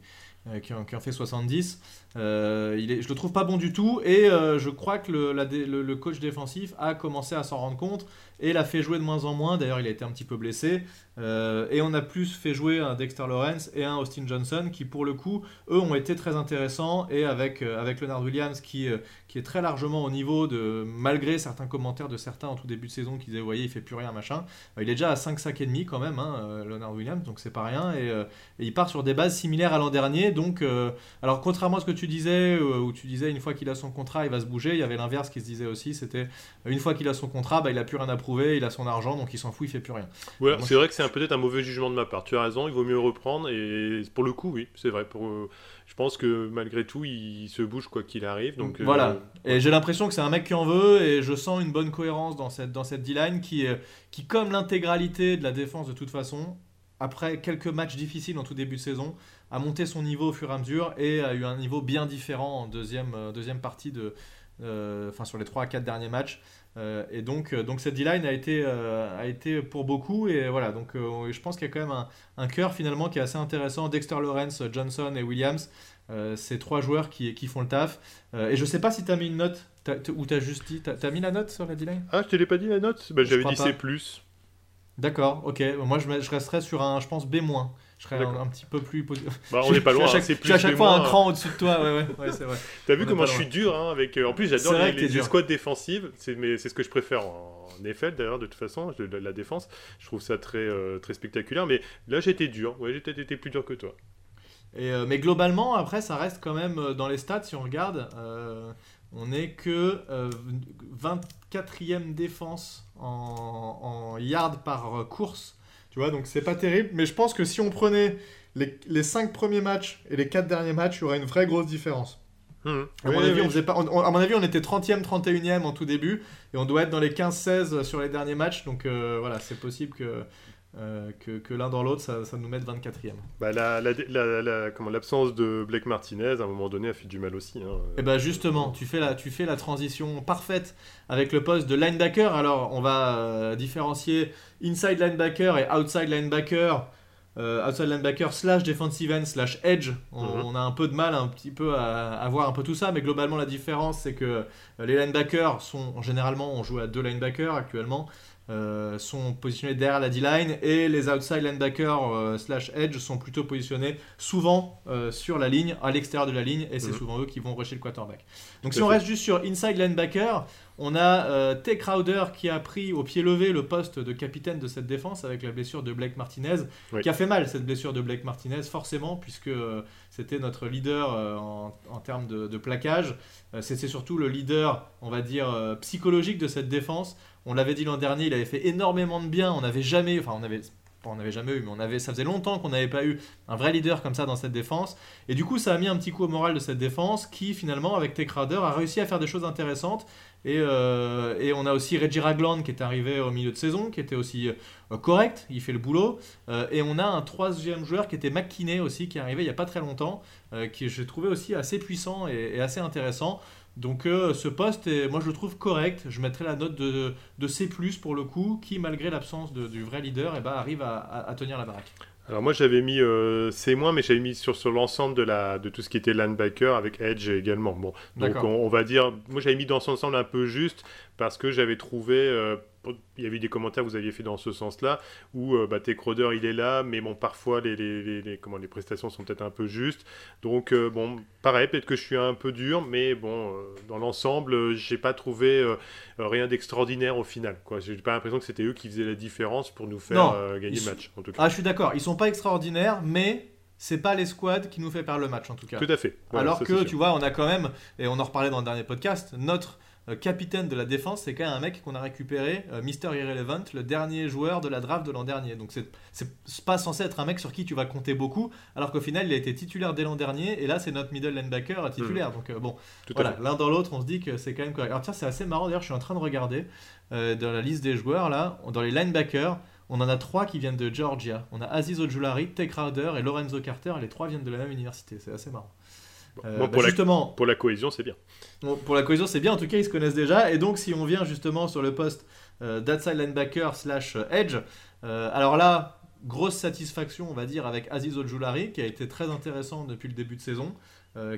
qui, en, fait 70. il est, je le trouve pas bon du tout et je crois que le, coach défensif a commencé à s'en rendre compte et l'a fait jouer de moins en moins. D'ailleurs, il a été un petit peu blessé. Euh, et on a plus fait jouer un Dexter Lawrence et un Austin Johnson qui, pour le coup, eux ont été très intéressants. Et avec, euh, avec Leonard Williams qui, euh, qui est très largement au niveau de, malgré certains commentaires de certains en tout début de saison qui disaient, vous voyez, il fait plus rien, machin. il est déjà à 5 sacs et demi quand même, hein, Leonard Williams, donc c'est pas rien. Et, il part sur des bases similaires à l'an dernier. Donc, alors contrairement à ce que tu disais, où tu disais une fois qu'il a son contrat, il va se bouger, il y avait l'inverse qui se disait aussi, c'était une fois qu'il a son contrat, bah, il a plus rien à prouver, il a son argent, donc il s'en fout, il fait plus rien.
Ouais, c'est vrai que c'est peut-être un mauvais jugement de ma part. Tu as raison, il vaut mieux reprendre. Et pour le coup, oui, c'est vrai. Pour, euh, je pense que malgré tout, il se bouge quoi qu'il arrive. Donc,
voilà. Euh, et j'ai l'impression que c'est un mec qui en veut. Et je sens une bonne cohérence dans cette, dans cette D-line qui, qui, comme l'intégralité de la défense de toute façon, après quelques matchs difficiles en tout début de saison, a monté son niveau au fur et à mesure et a eu un niveau bien différent en deuxième, euh, deuxième partie de. Enfin, sur les 3 à 4 derniers matchs. Euh, et donc, euh, donc cette D-line a été, euh, a été pour beaucoup. Et voilà, donc je pense qu'il y a quand même un, un cœur finalement qui est assez intéressant. Dexter Lawrence, Johnson et Williams, ces trois joueurs qui, qui font le taf. et je sais pas si tu as mis une note ou tu as juste dit. Tu as, mis la note sur la D-line?
Ah, je te l'ai pas dit la note? Bah, J'avais dit C.
D'accord, ok. Moi je, je resterai sur un, je pense, B-. Je serais un, petit peu plus.
Bah, on n'est pas loin.
Je suis à chaque, fois un cran au-dessus de toi. Ouais, ouais, ouais c'est vrai.
T'as vu comment je suis dur hein, avec. Euh, en plus, j'adore les, les, squats défensives. C'est ce que je préfère en, effet, d'ailleurs, de toute façon, de, la défense. Je trouve ça très, euh, très spectaculaire. Mais là, été dur. Ouais, j'ai peut-être été plus dur que toi.
Et, euh, mais globalement, après, ça reste quand même dans les stats, si on regarde. on n'est que 24e défense en, en yards par course tu vois, donc c'est pas terrible. Mais je pense que si on prenait les, les 5 premiers matchs et les 4 derniers matchs, il y aurait une vraie grosse différence. Mmh. À, mon avis, on pas, à mon avis, on était 30e, 31e en tout début, et on doit être dans les 15-16 sur les derniers matchs. Donc euh, voilà, c'est possible que, euh, que, que l'un dans l'autre, ça, ça, nous mette 24e.
Bah, la, la, la, comment, l'absence de Blake Martinez, à un moment donné, a fait du mal aussi. Hein.
Et eh bah justement, tu fais, la, tu fais la transition parfaite avec le poste de linebacker. Alors, on va euh, différencier inside linebacker et outside linebacker. Euh, outside linebacker slash defensive end slash edge. On, mhm. on, a un peu de mal un petit peu à, à, voir un peu tout ça, mais globalement la différence c'est que les linebackers sont généralement on joue à deux linebackers actuellement. Euh, sont positionnés derrière la D-line et les outside linebackers euh, slash edge sont plutôt positionnés souvent euh, sur la ligne, à l'extérieur de la ligne, et c'est mhm. souvent eux qui vont rusher le quarterback. Donc si on reste juste sur inside linebacker, on a T. Crowder qui a pris au pied levé le poste de capitaine de cette défense avec la blessure de Blake Martinez, qui a fait mal cette blessure de Blake Martinez, forcément, puisque c'était notre leader en, en, termes de, de plaquage. c'était surtout le leader, on va dire, psychologique de cette défense on l'avait dit l'an dernier, il avait fait énormément de bien. On n'avait jamais, enfin, on avait, on n'avait jamais eu, mais on avait, ça faisait longtemps qu'on n'avait pas eu un vrai leader comme ça dans cette défense. Et du coup, ça a mis un petit coup au moral de cette défense qui, finalement, avec Tech Crowder, a réussi à faire des choses intéressantes. Et, euh, et, on a aussi Reggie Ragland qui est arrivé au milieu de saison, qui était aussi euh, correct, il fait le boulot. Euh, et on a un troisième joueur qui était McKinney aussi, qui est arrivé il n'y a pas très longtemps, qui j'ai trouvé aussi assez puissant et, assez intéressant. Donc ce poste, est, moi je le trouve correct. Je mettrai la note de, de C+, pour le coup, qui malgré l'absence du vrai leader, eh ben, arrive à, à tenir la baraque.
Alors moi j'avais mis euh, C-, mais j'avais mis sur, sur l'ensemble de, la, de tout ce qui était linebacker avec Edge également. Bon, donc on, va dire, moi j'avais mis dans son ensemble un peu juste parce que j'avais trouvé, euh, il y avait eu des commentaires que vous aviez fait dans ce sens-là, où euh, bah, Crowder il est là, mais bon, parfois les, les, les, comment, les prestations sont peut-être un peu justes. Donc, euh, bon, pareil, peut-être que je suis un peu dur, mais bon, euh, dans l'ensemble, euh, j'ai pas trouvé rien d'extraordinaire au final. Quoi. J'ai pas l'impression que c'était eux qui faisaient la différence pour nous faire gagner le match, en tout cas.
Ah, je suis d'accord, ils sont pas extraordinaires, mais c'est pas les squads qui nous fait perdre le match en tout cas.
Tout à fait.
Alors que tu vois, on a quand même, et on en reparlait dans le dernier podcast, notre euh, capitaine de la défense, c'est quand même un mec qu'on a récupéré, euh, Mister Irrelevant, le dernier joueur de la draft de l'an dernier. Donc c'est pas censé être un mec sur qui tu vas compter beaucoup, alors qu'au final il a été titulaire dès l'an dernier, et là c'est notre middle linebacker titulaire. Hmm. Donc euh, bon, voilà, l'un dans l'autre, on se dit que c'est quand même correct. Alors tiens, c'est assez marrant d'ailleurs, je suis en train de regarder dans la liste des joueurs là, dans les linebackers. On en a trois qui viennent de Georgia. On a Aziz Ojulari, Tech Crowder et Lorenzo Carter. Les trois viennent de la même université. C'est assez marrant.
Euh, pour, bah, la, justement, pour la cohésion, c'est bien.
pour la cohésion, c'est bien. En tout cas, ils se connaissent déjà. Et donc, si on vient justement sur le poste euh, d'outside linebacker slash edge, euh, alors là, grosse satisfaction, on va dire, avec Aziz Ojulari, qui a été très intéressant depuis le début de saison.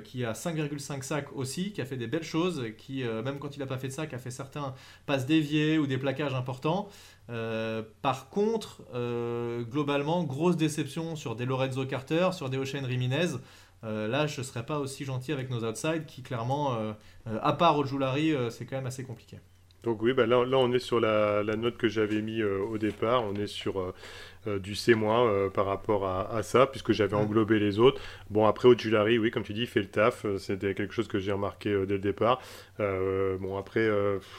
qui a 5,5 sacs aussi, qui a fait des belles choses, qui, même quand il n'a pas fait de sacs, a fait certains passes déviés ou des plaquages importants. par contre, globalement, grosse déception sur des Lorenzo Carter, sur des Ocean Riminez. Euh, là, je ne serais pas aussi gentil avec nos outside qui, clairement, euh, euh, à part Ojulari, c'est quand même assez compliqué.
Donc oui, bah là, là, on est sur la, la note que j'avais mis au départ. On est sur euh, du C- euh, par rapport à, ça, puisque j'avais englobé les autres. Bon, après, Ojulari, oui, comme tu dis, il fait le taf. Euh, c'était quelque chose que j'ai remarqué dès le départ. bon, après,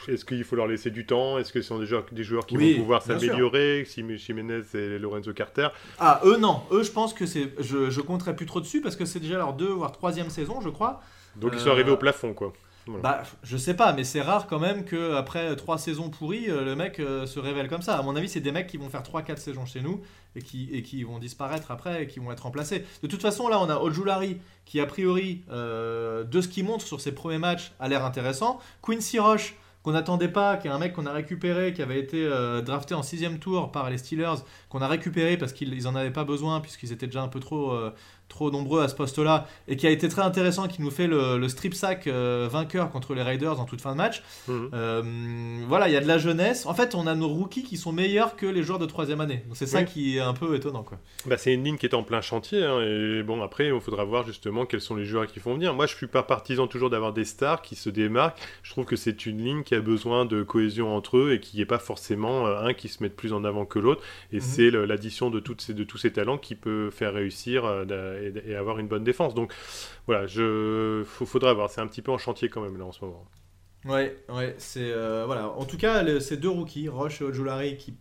est-ce qu'il faut leur laisser du temps? Est-ce que ce sont des joueurs, des joueurs qui vont pouvoir s'améliorer? Si Jiménez et Lorenzo Carter?
Ah, eux, non. Eux, je pense que c'est. Je, je compterai plus trop dessus parce que c'est déjà leur deux, voire troisième saison, je crois.
Donc, ils sont arrivés au plafond, quoi.
Bah, je sais pas, mais c'est rare quand même qu'après trois saisons pourries, euh, le mec euh, se révèle comme ça. À mon avis, c'est des mecs qui vont faire 3-4 saisons chez nous et qui, vont disparaître après et qui vont être remplacés. De toute façon, là, on a Ojulari qui, a priori, euh, de ce qu'il montre sur ses premiers matchs, a l'air intéressant. Quincy Roche, qu'on n'attendait pas, qui est un mec qu'on a récupéré, qui avait été drafté en sixième tour par les Steelers, qu'on a récupéré parce qu'ils en avaient pas besoin, puisqu'ils étaient déjà un peu trop trop nombreux à ce poste-là, et qui a été très intéressant, qui nous fait le, strip sack euh, vainqueur contre les Raiders en toute fin de match. Mhm. Euh, voilà, il y a de la jeunesse. En fait, on a nos rookies qui sont meilleurs que les joueurs de troisième année. c'est ça qui est un peu étonnant. Quoi.
Bah, c'est une ligne qui est en plein chantier, hein, et bon, après, il faudra voir justement quels sont les joueurs qui font venir. Moi, je suis pas partisan toujours d'avoir des stars qui se démarquent. Je trouve que c'est une ligne qui a besoin de cohésion entre eux et qui n'est pas forcément euh, un qui se mette plus en avant que l'autre. Et mhm. c'est l'addition de, toutes ces, de tous ces talents qui peut faire réussir et, avoir une bonne défense. Donc voilà, je faudra voir. C'est un petit peu en chantier quand même là en ce moment.
Ouais, ouais, c'est euh, voilà. En tout cas, ces deux rookies, Roche et Ojulari, qui,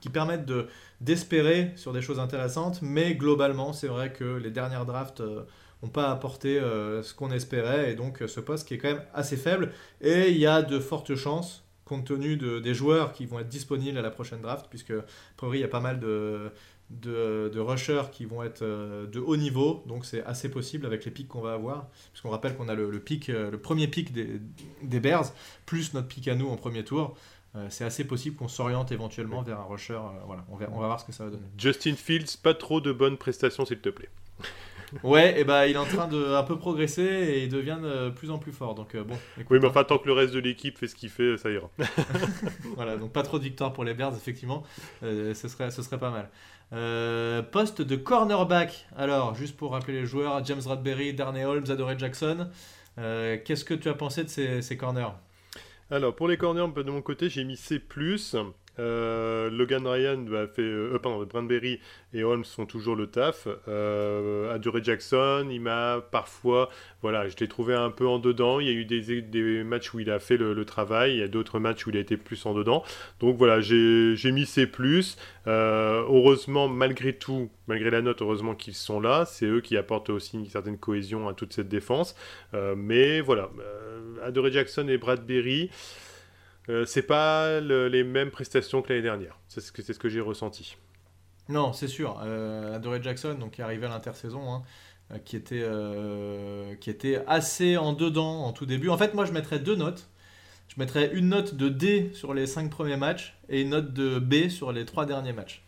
qui permettent de d'espérer sur des choses intéressantes, mais globalement, c'est vrai que les dernières drafts n'ont euh, pas apporté euh, ce qu'on espérait, et donc ce poste qui est quand même assez faible. Et il y a de fortes chances, compte tenu de, des joueurs qui vont être disponibles à la prochaine draft, puisque a priori il y a pas mal de, de, rushers qui vont être euh, de haut niveau, donc c'est assez possible avec les pics qu'on va avoir, puisqu'on rappelle qu'on a le, pic, euh, le premier pic des, des, Bears, plus notre pic à nous en premier tour. Euh, c'est assez possible qu'on s'oriente éventuellement vers un rusher. voilà, on va, on va voir ce que ça va donner.
Justin Fields, pas trop de bonnes prestations, s'il te plaît.
Ouais, et bah il est en train de un peu progresser et il devient de plus en plus fort. Donc bon.
oui, mais enfin tant que le reste de l'équipe fait ce qu'il fait, ça ira.
voilà, donc pas trop de victoires pour les Bears effectivement, ce serait ce serait pas mal. Euh, poste de cornerback. Alors, juste pour rappeler les joueurs, James Radberry, Darnay Holmes, Adoré Jackson. Euh, qu'est-ce que tu as pensé de ces, corners?
Alors, pour les corners, de mon côté, j'ai mis C+. Euh, Logan Ryan a fait, euh, pardon, Brandberry et Holmes font toujours le taf. Euh, Adore Jackson, il m'a parfois, voilà, je l'ai trouvé un peu en dedans. Il y a eu des, matchs où il a fait le, travail, il y a d'autres matchs où il a été plus en dedans. Donc voilà, j'ai mis ses plus. Euh, heureusement, malgré tout, malgré la note, heureusement qu'ils sont là. C'est eux qui apportent aussi une certaine cohésion à toute cette défense. mais voilà, Adore Jackson et Bradbury. Euh, c'est pas les mêmes prestations que l'année dernière. C'est ce que, ce que j'ai ressenti.
Non, c'est sûr. Euh, Adoré Jackson, donc, qui est arrivé à l'intersaison, hein, euh, qui, était, euh, qui était assez en dedans en tout début. En fait, moi, je mettrais deux notes. Je mettrais une note de D sur les cinq premiers matchs et une note de B sur les trois derniers matchs.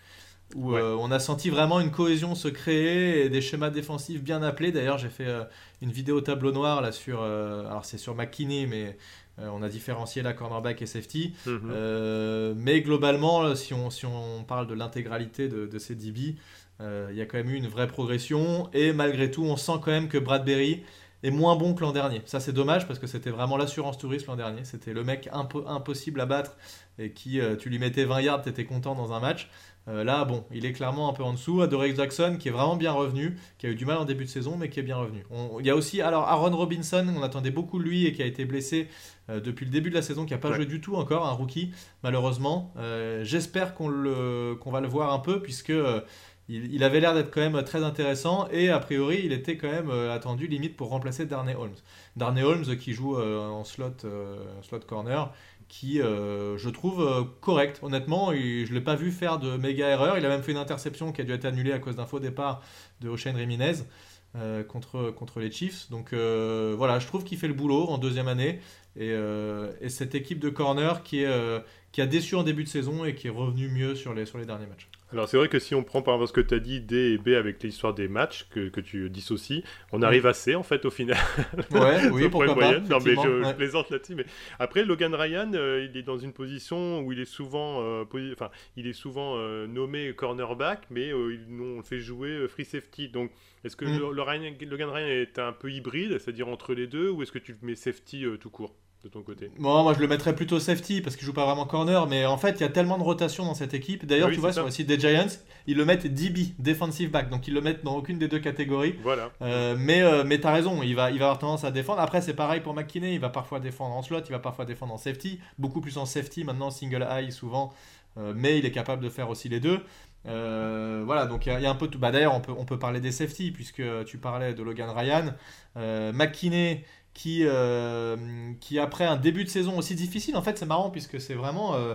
Où on a senti vraiment une cohésion se créer et des schémas défensifs bien appelés. D'ailleurs, j'ai fait une vidéo tableau noir là sur. alors, c'est sur McKinney, mais on a différencié la cornerback et safety. Mhm. Euh, mais globalement, si on, si on parle de l'intégralité de, ces DB, euh, il y a quand même eu une vraie progression. Et malgré tout, on sent quand même que Bradbury est moins bon que l'an dernier. Ça, c'est dommage parce que c'était vraiment l'assurance touriste l'an dernier. C'était le mec impossible à battre et qui, tu lui mettais 20 yards, t'étais content dans un match. Euh, là, bon, il est clairement un peu en dessous. Adoré Jackson, qui est vraiment bien revenu, qui a eu du mal en début de saison, mais qui est bien revenu. il y a aussi, alors, Aaron Robinson, on attendait beaucoup de lui et qui a été blessé euh, depuis le début de la saison, qui n'a pas joué du tout encore, un rookie, malheureusement. Euh, j'espère qu'on va le voir un peu, puisque. Il, avait l'air d'être quand même très intéressant et a priori il était quand même attendu limite pour remplacer Darnay Holmes. Darnay Holmes qui joue en slot, slot corner qui, euh, je trouve, euh, correct. Honnêtement, je ne l'ai pas vu faire de méga erreurs. Il a même fait une interception qui a dû être annulée à cause d'un faux départ de Ocean Ramirez euh, contre, les Chiefs. Donc voilà, je trouve qu'il fait le boulot en deuxième année. Et, et cette équipe de corner qui, a déçu en début de saison et qui est revenu mieux sur les derniers matchs.
Alors c'est vrai que si on prend par exemple ce que tu as dit D et B avec l'histoire des matchs que, que, tu dissocies, on arrive à C en fait au final.
Ouais, oui, pourquoi pas.
Non mais je, plaisante là-dessus. Mais après Logan Ryan, euh, il est dans une position où il est souvent, euh, enfin, il est souvent euh, nommé cornerback, mais on le fait jouer free safety. Donc est-ce que mm. le, Logan Ryan est un peu hybride, c'est-à-dire entre les deux, ou est-ce que tu mets safety tout court? De ton côté
Bon, moi je le mettrais plutôt safety parce qu'il joue pas vraiment corner, mais en fait il y a tellement de rotation dans cette équipe. D'ailleurs, tu vois, sur le site des Giants, ils le mettent DB, defensive back, donc ils le mettent dans aucune des deux catégories.
Voilà.
Euh, mais euh, mais t'as raison, il va, il va avoir tendance à défendre. Après, c'est pareil pour McKinney, il va parfois défendre en slot, il va parfois défendre en safety, beaucoup plus en safety maintenant, single high souvent, euh, mais il est capable de faire aussi les deux. voilà, donc il y, a un peu tout. Bah, D'ailleurs, on peut, on peut parler des safety, puisque tu parlais de Logan Ryan. McKinney, qui, euh, qui après un début de saison aussi difficile, en fait c'est marrant puisque c'est vraiment euh,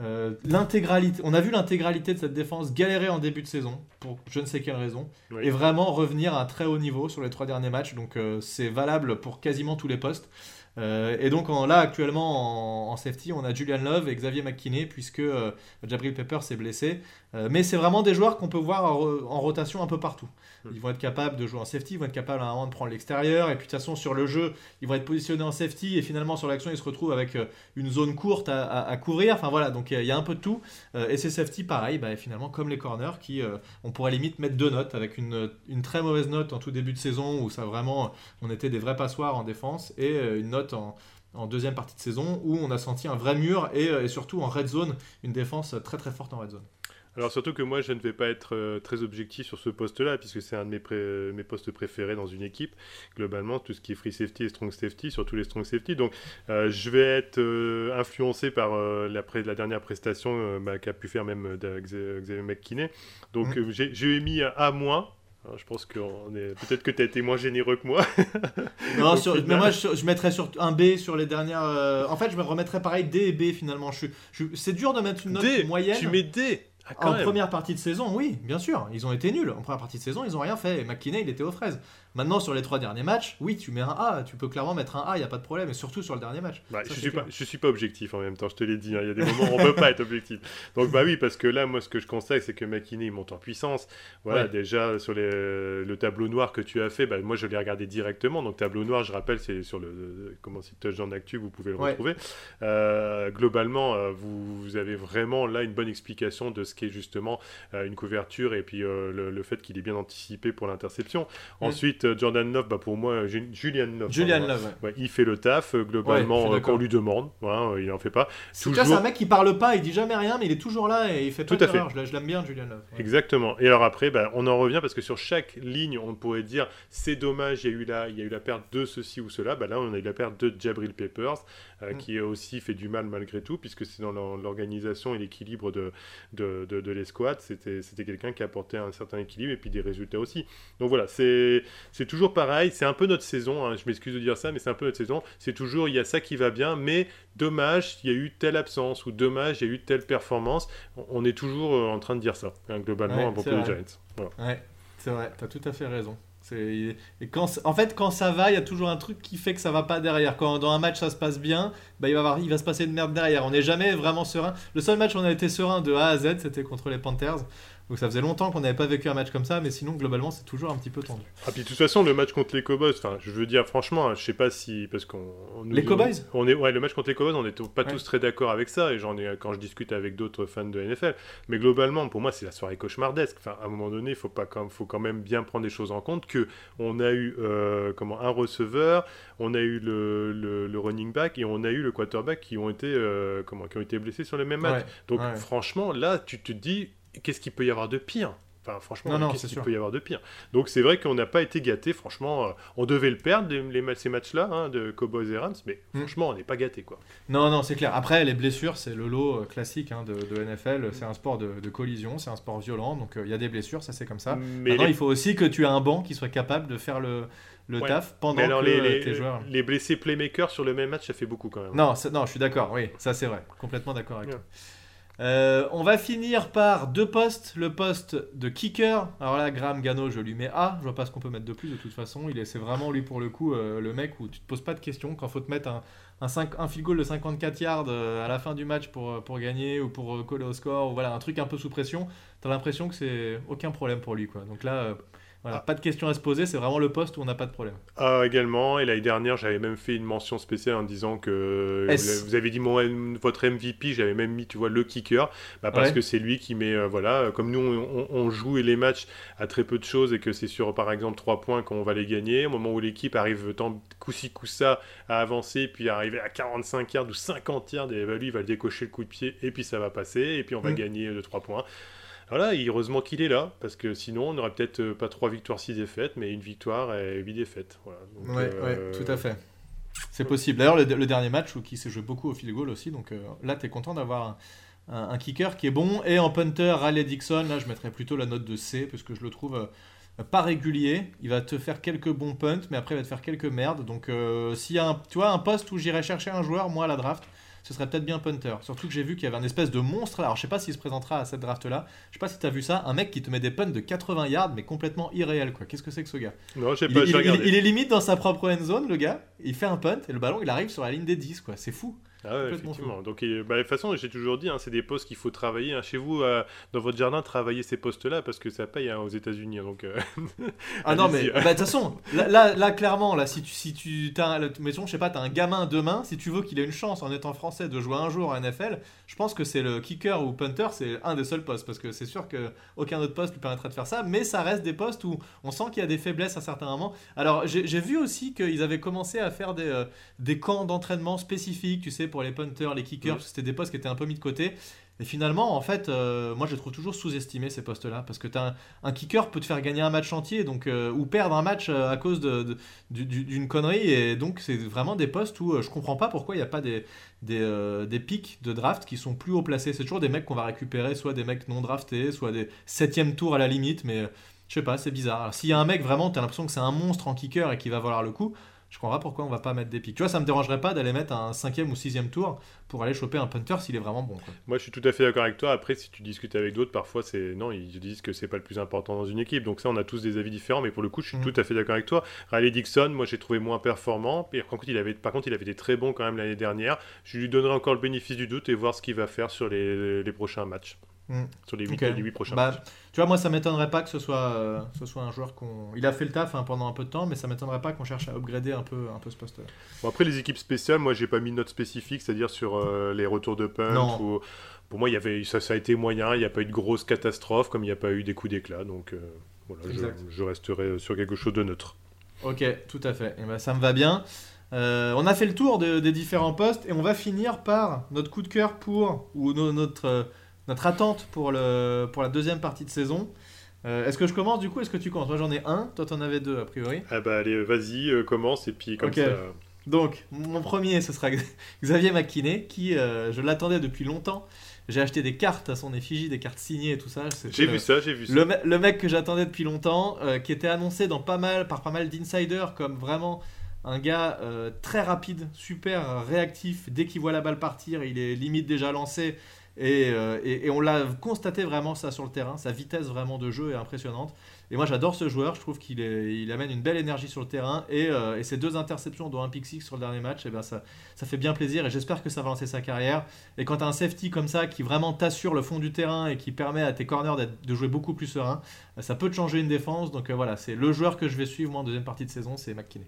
euh, l'intégralité, on a vu l'intégralité de cette défense galérer en début de saison pour je ne sais quelle raison et vraiment revenir à un très haut niveau sur les trois derniers matchs, donc c'est valable pour quasiment tous les postes. Euh, et donc là actuellement en, safety on a Julian Love et Xavier McKinney puisque euh, Jabril Pepper s'est blessé. Euh, mais c'est vraiment des joueurs qu'on peut voir en, rotation un peu partout. Ils vont être capables de jouer en safety, ils vont être capables à un moment de prendre l'extérieur et puis de toute façon sur le jeu ils vont être positionnés en safety et finalement sur l'action ils se retrouvent avec une zone courte à, courir. Enfin voilà donc il y, a un peu de tout. et ces safety pareil bah, finalement comme les corners qui on pourrait limite mettre deux notes avec une, très mauvaise note en tout début de saison où ça vraiment on était des vrais passoires en défense et une note en, deuxième partie de saison où on a senti un vrai mur euh, et, surtout en red zone, une défense très très forte en red zone.
Alors surtout que moi je ne vais pas être euh, très objectif sur ce poste-là puisque c'est un de mes, mes, postes préférés dans une équipe. Globalement tout ce qui est free safety et strong safety, surtout les strong safety. Donc euh, je vais être influencé par la, la, dernière prestation bah, qu'a pu faire même Xavier McKinney. Donc mmh. j'ai mis A moins je pense que est... peut-être que tu as été moins généreux que moi.
non, mais moi je, mettrais sur un B sur les dernières. Euh, en fait, je me remettrais pareil D et B finalement. Je, je... C'est dur de mettre une note D, moyenne.
Tu mets D
ah, en première partie de saison, oui, bien sûr. Ils ont été nuls. En première partie de saison, ils n'ont rien fait. Et McKinney, il était aux fraises. Maintenant, sur les trois derniers matchs, oui, tu mets un A. Tu peux clairement mettre un A, il n'y a pas de problème. Et surtout sur le dernier match.
Bah, je ne suis, pas, suis pas objectif en même temps, je te l'ai dit. Hein. Il y a des moments où on ne peut pas être objectif. Donc, bah oui, parce que là, moi, ce que je constate, c'est que McKinney, monte en puissance. Voilà, déjà, sur les, le tableau noir que tu as fait, bah, moi, je l'ai regardé directement. Donc, tableau noir, je rappelle, c'est sur le comment c'est Touchdown Actu, vous pouvez le retrouver. Euh, globalement, euh, vous, vous, avez vraiment là une bonne explication de ce qui est justement une couverture et puis le, fait qu'il est bien anticipé pour l'interception. Mm. Ensuite, Jordan Love, bah, pour moi, Julian Love.
Julian Love,
il fait le taf globalement quand on lui demande. il en fait pas.
C'est un mec qui parle pas, il dit jamais rien, mais il est toujours là et il fait tout à fait. Je l'aime bien, Julian Love.
Exactement. Et alors après, bah, on en revient parce que sur chaque ligne, on pourrait dire c'est dommage, il y a eu la, il y a eu la perte de ceci ou cela. Bah, là, on a eu la perte de Jabril Peppers, euh, mm. qui a aussi fait du mal malgré tout, puisque c'est dans l'organisation et l'équilibre de, de, de, l'escouade. C'était quelqu'un qui apportait un certain équilibre et puis des résultats aussi. Donc voilà, c'est toujours pareil. C'est un peu notre saison. Hein. Je m'excuse de dire ça, mais c'est un peu notre saison. C'est toujours, il y a ça qui va bien, mais dommage, il y a eu telle absence ou dommage, il y a eu telle performance. On est toujours euh, en train de dire ça, hein, globalement, à propos des Giants.
Ouais, c'est vrai, tu as tout à fait raison. Et quand, en fait, quand ça va, il y a toujours un truc qui fait que ça va pas derrière. Quand dans un match ça se passe bien, bah, il, va avoir, il va se passer de merde derrière. On n'est jamais vraiment serein. Le seul match où on a été serein de A à Z, c'était contre les Panthers. Donc ça faisait longtemps qu'on n'avait pas vécu un match comme ça, mais sinon globalement c'est toujours un petit peu tendu.
Ah puis de toute façon le match contre les Cowboys, enfin je veux dire franchement, hein, je sais pas si parce qu'on
les Cowboys,
on, est ouais le match contre les Cowboys, on n'est pas tous très d'accord avec ça et j'en ai quand je discute avec d'autres fans de NFL, mais globalement pour moi c'est la soirée cauchemardesque. Enfin à un moment donné il faut pas quand faut quand même bien prendre des choses en compte que on a eu euh, comment un receveur, on a eu le, le, running back et on a eu le quarterback qui ont été euh, comment qui ont été blessés sur le même match. Donc franchement là tu te dis qu'est-ce qu'il peut y avoir de pire? Enfin, franchement, qu'est-ce qu'il peut y avoir de pire? Donc, c'est vrai qu'on n'a pas été gâté. Franchement, euh, on devait le perdre, les, ces matchs-là, hein, de Cowboys et Rams, mais hmm. franchement, on n'est pas gâté, quoi.
Non, non, c'est clair. Après, les blessures, c'est le lot euh, classique hein, de, NFL. C'est un sport de, collision, c'est un sport violent, donc euh, il y a des blessures, ça c'est comme ça. Mais Maintenant, il faut aussi que tu aies un banc qui soit capable de faire le, le taf pendant alors que
les,
tes joueurs.
Les blessés playmakers sur le même match, ça fait beaucoup quand même.
Non, non je suis d'accord, oui, ça c'est vrai. Complètement d'accord avec toi. Euh, on va finir par deux postes. Le poste de kicker. Alors là, Graham Gano, je lui mets A. Je vois pas ce qu'on peut mettre de plus de toute façon. Il est, c'est vraiment lui pour le coup euh, le mec où tu te poses pas de questions quand faut te mettre un, un, 5, un field goal de 54 yards euh, à la fin du match pour, pour gagner ou pour coller au score ou voilà un truc un peu sous pression. T'as l'impression que c'est aucun problème pour lui quoi. Donc là voilà, pas de questions à se poser, c'est vraiment le poste où on n'a pas de problème.
Ah, également, et l'année dernière, j'avais même fait une mention spéciale en disant que vous avez dit mon, votre MVP, j'avais même mis, tu vois, le kicker, bah, parce que c'est lui qui met, euh, voilà, comme nous, on, joue les matchs à très peu de choses et que c'est sur, par exemple, 3 points qu'on va les gagner, au moment où l'équipe arrive tant coup-ci, coup-ça à avancer, puis arriver à 45 yards ou 50 yards, et bah, lui, il va décocher le coup de pied, et puis ça va passer, et puis on va mm. gagner de 3 points. Voilà, heureusement qu'il est là, parce que sinon on n'aurait peut-être euh, pas trois victoires, six défaites, mais une victoire et huit défaites. Voilà.
ouais, euh, tout à fait. C'est possible. D'ailleurs, le, dernier match où qui s'est joué beaucoup au field goal aussi, donc euh, là, tu es content d'avoir un, kicker qui est bon. Et en punter, Raleigh Dixon, là, je mettrais plutôt la note de C, parce que je le trouve pas régulier. Il va te faire quelques bons punts, mais après, il va te faire quelques merdes. Donc, s'il y a un, tu vois, un poste où j'irais chercher un joueur, moi, à la draft, ce serait peut-être bien punter. Surtout que j'ai vu qu'il y avait un espèce de monstre là. Alors je sais pas s'il se présentera à cette draft là. Je sais pas si tu as vu ça. Un mec qui te met des punts de 80 yards mais complètement irréel quoi. Qu'est-ce que c'est que ce gars?
Non,
j'ai
pas.
Il, il, est limite dans sa propre end zone le gars. Il fait un punt et le ballon il arrive sur la ligne des 10 quoi. C'est fou.
Ah ouais, effectivement. Donc, bah, de toute façon, j'ai toujours dit, hein, c'est des postes qu'il faut travailler. Hein. Chez vous, euh, dans votre jardin, travaillez ces postes-là parce que ça paye hein, aux États-Unis. Donc, euh,
ah non, mais bah, de toute façon, là, là, clairement, là, si tu, si tu as, mettons, je sais pas, as un gamin demain, si tu veux qu'il ait une chance en étant français de jouer un jour à NFL, je pense que c'est le kicker ou punter, c'est un des seuls postes parce que c'est sûr que aucun autre poste lui permettrait de faire ça. Mais ça reste des postes où on sent qu'il y a des faiblesses à certains moments. Alors, j'ai vu aussi qu'ils avaient commencé à faire des, euh, des camps d'entraînement spécifiques, tu sais, pour les punters, les kickers c'était des postes qui étaient un peu mis de côté. Et finalement, en fait, euh, moi je trouve toujours sous-estimé ces postes-là. Parce que as un, kicker peut te faire gagner un match entier donc, euh, ou perdre un match euh, à cause d'une de, connerie. Et donc, c'est vraiment des postes où je comprends pas pourquoi il n'y a pas des, des, des, pics de draft qui sont plus haut placés. C'est toujours des mecs qu'on va récupérer, soit des mecs non draftés, soit des septième tours à la limite. Mais je sais pas, c'est bizarre. S'il y a un mec vraiment, tu as l'impression que c'est un monstre en kicker et qui va valoir le coup je comprends pas pourquoi on va pas mettre des pics. Tu vois, ça me dérangerait pas d'aller mettre un cinquième ou sixième tour pour aller choper un punter s'il est vraiment bon.
Moi, je suis tout à fait d'accord avec toi. Après, si tu discutes avec d'autres, parfois, c'est non, ils disent que c'est pas le plus important dans une équipe. Donc ça, on a tous des avis différents. Mais pour le coup, je suis mhm. tout à fait d'accord avec toi. Riley Dixon, moi, j'ai trouvé moins performant. Par contre, il avait, par contre, il avait été très bon quand même l'année dernière. Je lui donnerai encore le bénéfice du doute et voir ce qu'il va faire sur les, les prochains matchs. Mm. sur les 8, prochains bah, matchs.
Tu vois, moi, ça m'étonnerait pas que ce soit, euh, ce soit un joueur qu'on. Il a fait le taf hein, pendant un peu de temps, mais ça m'étonnerait pas qu'on cherche à upgrader un peu, un peu ce poste.
Bon, après, les équipes spéciales, moi, j'ai pas mis de note spécifique, c'est-à-dire sur euh, les retours de punch. Ou... Pour moi, y avait, ça, ça a été moyen, il n'y a pas eu de grosse catastrophe, comme il n'y a pas eu des coups d'éclat. Donc, euh, voilà, je, resterai sur quelque chose de neutre.
Ok, tout à fait. Et eh ben, ça me va bien. on a fait le tour des différents postes et on va finir par notre coup de cœur pour, ou notre notre attente pour, le, pour la deuxième partie de saison. Euh, est-ce que je commence du coup Est-ce que tu commences Moi j'en ai un, toi t'en avais deux a priori.
Ah bah allez, vas-y, euh, commence et puis comme ça.
Donc mon premier ce sera Xavier McKinney qui, euh, je l'attendais depuis longtemps. J'ai acheté des cartes à son effigie, des cartes signées et tout ça.
J'ai vu ça, j'ai vu ça.
Le, mec que j'attendais depuis longtemps, qui était annoncé dans pas mal, par pas mal d'insiders comme vraiment un gars très rapide, super réactif. Dès qu'il voit la balle partir, il est limite déjà lancé. Euh, et, on l'a constaté vraiment ça sur le terrain, sa vitesse vraiment de jeu est impressionnante. Et moi j'adore ce joueur, je trouve qu'il il amène une belle énergie sur le terrain. Et, euh, ses deux interceptions, dont un pick six sur le dernier match, eh ben ça, ça fait bien plaisir et j'espère que ça va lancer sa carrière. Et quand tu as un safety comme ça qui vraiment t'assure le fond du terrain et qui permet à tes corners de jouer beaucoup plus serein, ça peut te changer une défense. Donc euh, voilà, c'est le joueur que je vais suivre moi en deuxième partie de saison, c'est McKinney.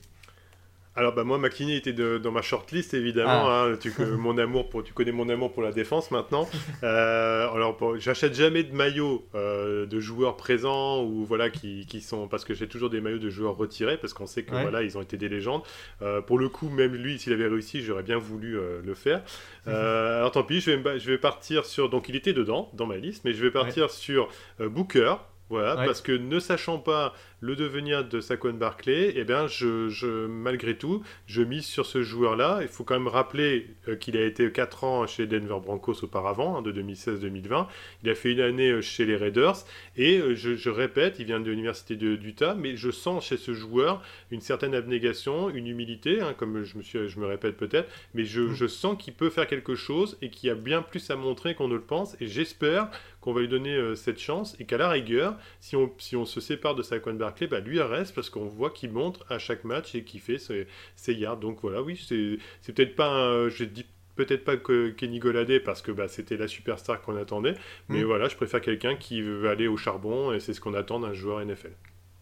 Alors bah moi McKinney était dans ma shortlist évidemment. Ah. Hein. tu, mon amour pour, tu connais mon amour pour la défense maintenant. Euh, alors j'achète jamais de maillots euh, de joueurs présents ou voilà qui, qui sont parce que j'ai toujours des maillots de joueurs retirés parce qu'on sait que voilà ils ont été des légendes. Euh, pour le coup même lui s'il avait réussi j'aurais bien voulu le faire. alors tant pis je vais, je vais partir sur donc il était dedans dans ma liste mais je vais partir sur Booker. Voilà, parce que ne sachant pas le devenir de Saquon Barclay, eh bien, je, je, malgré tout, je mise sur ce joueur-là. Il faut quand même rappeler euh, qu'il a été 4 ans chez Denver Broncos auparavant, hein, de 2016-2020. Il a fait une année euh, chez les Raiders. Et euh, je, répète, il vient de l'université d'Utah, mais je sens chez ce joueur une certaine abnégation, une humilité, hein, comme je me, suis, je me répète peut-être, mais je, mm. je sens qu'il peut faire quelque chose et qu'il y a bien plus à montrer qu'on ne le pense. Et j'espère qu'on va lui donner cette chance et qu'à la rigueur, si on, si on se sépare de Saquon Barclay, bah, lui reste parce qu'on voit qu'il montre à chaque match et qu'il fait ses, ses, yards. Donc voilà, oui, c'est peut-être pas un, je dis peut-être pas que Kenny Goladé parce que bah, c'était la superstar qu'on attendait, mais mm. voilà, je préfère quelqu'un qui veut aller au charbon et c'est ce qu'on attend d'un joueur NFL.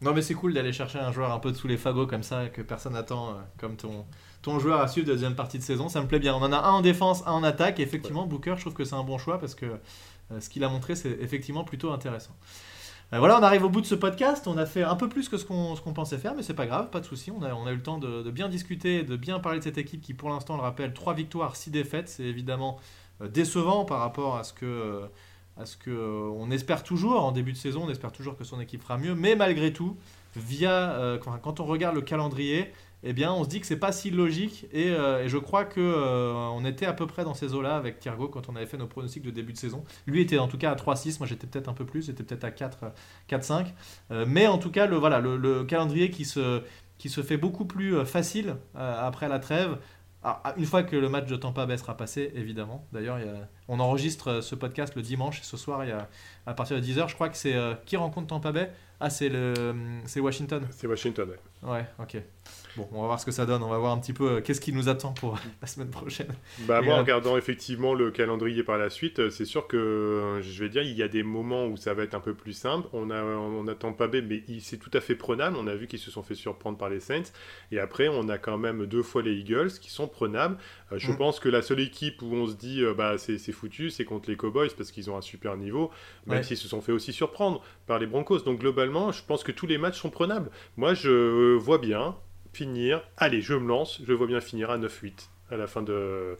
Non mais c'est cool d'aller chercher un joueur un peu de sous les fagots comme ça que personne n'attend euh, comme ton, ton joueur à suivre de deuxième partie de saison, ça me plaît bien. On en a un en défense, un en attaque et effectivement Booker je trouve que c'est un bon choix parce que euh, ce qu'il a montré c'est effectivement plutôt intéressant. Euh, voilà, on arrive au bout de ce podcast. On a fait un peu plus que ce qu'on pensait faire, mais c'est pas grave, pas de souci. On a, on a eu le temps de, bien discuter, de bien parler de cette équipe qui, pour l'instant, le rappelle, 3 victoires, 6 défaites. C'est évidemment euh, décevant par rapport à ce que. Euh, à ce que on espère toujours en début de saison, on espère toujours que son équipe fera mieux, mais malgré tout, via quand on regarde le calendrier, eh bien, on se dit que c'est pas si logique. Et, euh, je crois que euh, on était à peu près dans ces eaux-là avec Thiergo quand on avait fait nos pronostics de début de saison. Lui était en tout cas à 3-6, moi j'étais peut-être un peu plus, j'étais peut-être à 4-5. Euh, mais en tout cas, le, voilà, le, calendrier qui se, qui se fait beaucoup plus facile après la trêve. Ah, une fois que le match de Tampa Bay sera passé, évidemment. D'ailleurs, on enregistre ce podcast le dimanche et ce soir, il y a, à partir de 10h, je crois que c'est qui rencontre Tampa Bay? Ah, c'est Washington.
C'est Washington,
ouais. Ouais, ok. Bon, on va voir ce que ça donne. On va voir un petit peu euh, qu'est-ce qui nous attend pour la semaine prochaine.
Bah, moi, en euh, regardant effectivement le calendrier par la suite, euh, c'est sûr que je vais dire, il y a des moments où ça va être un peu plus simple. On a, on attend pas B, mais c'est tout à fait prenable. On a vu qu'ils se sont fait surprendre par les Saints. Et après, on a quand même deux fois les Eagles qui sont prenables. je mm. pense que la seule équipe où on se dit, bah, c'est foutu, c'est contre les Cowboys parce qu'ils ont un super niveau, même s'ils se sont fait aussi surprendre par les Broncos. Donc globalement, je pense que tous les matchs sont prenables. Moi, je vois bien finir. Allez, je me lance. Je vois bien finir à 9-8 à la fin de.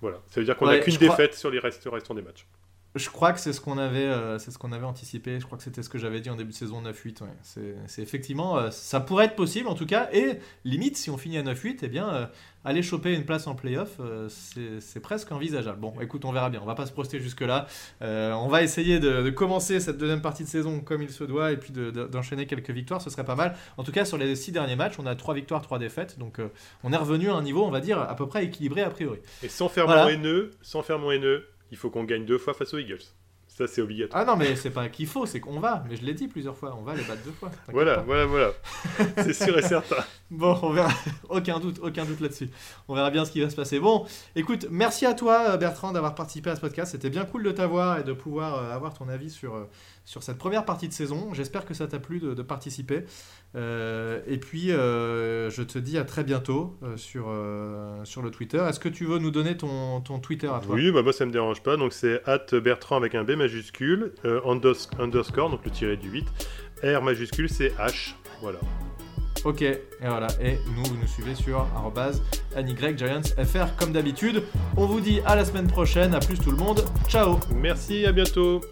Voilà. Ça veut dire qu'on n'a qu'une défaite sur les restes, restants des matchs.
Je crois que c'est ce qu'on avait, euh, c'est ce qu'on avait anticipé. Je crois que c'était ce que j'avais dit en début de saison 9-8. C'est effectivement, euh, ça pourrait être possible en tout cas. Et limite, si on finit à 9-8, eh bien, euh, aller choper une place en playoff, c'est presque envisageable. Bon, écoute, on verra bien. On va pas se proster jusque là. on va essayer de, commencer cette deuxième partie de saison comme il se doit et puis d'enchaîner quelques victoires. Ce serait pas mal. En tout cas, sur les six derniers matchs, on a trois victoires, trois défaites. Donc, on est revenu à un niveau, on va dire, à peu près équilibré a priori.
Et sans faire mon haineux, sans faire mon haineux il faut qu'on gagne deux fois face aux Eagles. Ça, c'est obligatoire.
Ah non, mais c'est pas qu'il faut, c'est qu'on va. Mais je l'ai dit plusieurs fois, on va les battre deux fois.
Voilà, voilà, voilà. c'est sûr et certain.
Bon, on verra. aucun doute, aucun doute là-dessus. On verra bien ce qui va se passer. Bon, écoute, merci à toi, euh, Bertrand, d'avoir participé à ce podcast. C'était bien cool de t'avoir et de pouvoir euh, avoir ton avis sur, euh, sur cette première partie de saison. J'espère que ça t'a plu de, de participer. Euh, et puis, euh, je te dis à très bientôt euh, sur, sur le Twitter. Est-ce que tu veux nous donner ton, ton Twitter à toi?
Oui, bah moi ça me dérange pas. Donc c'est at Bertrand avec un B majuscule, unders- underscore, donc le tiré du 8. R majuscule, c'est H. Voilà.
Ok, et voilà. Et nous, vous nous suivez sur AnyGregGiantsFR comme d'habitude. On vous dit à la semaine prochaine. À plus tout le monde. Ciao
Merci, à bientôt.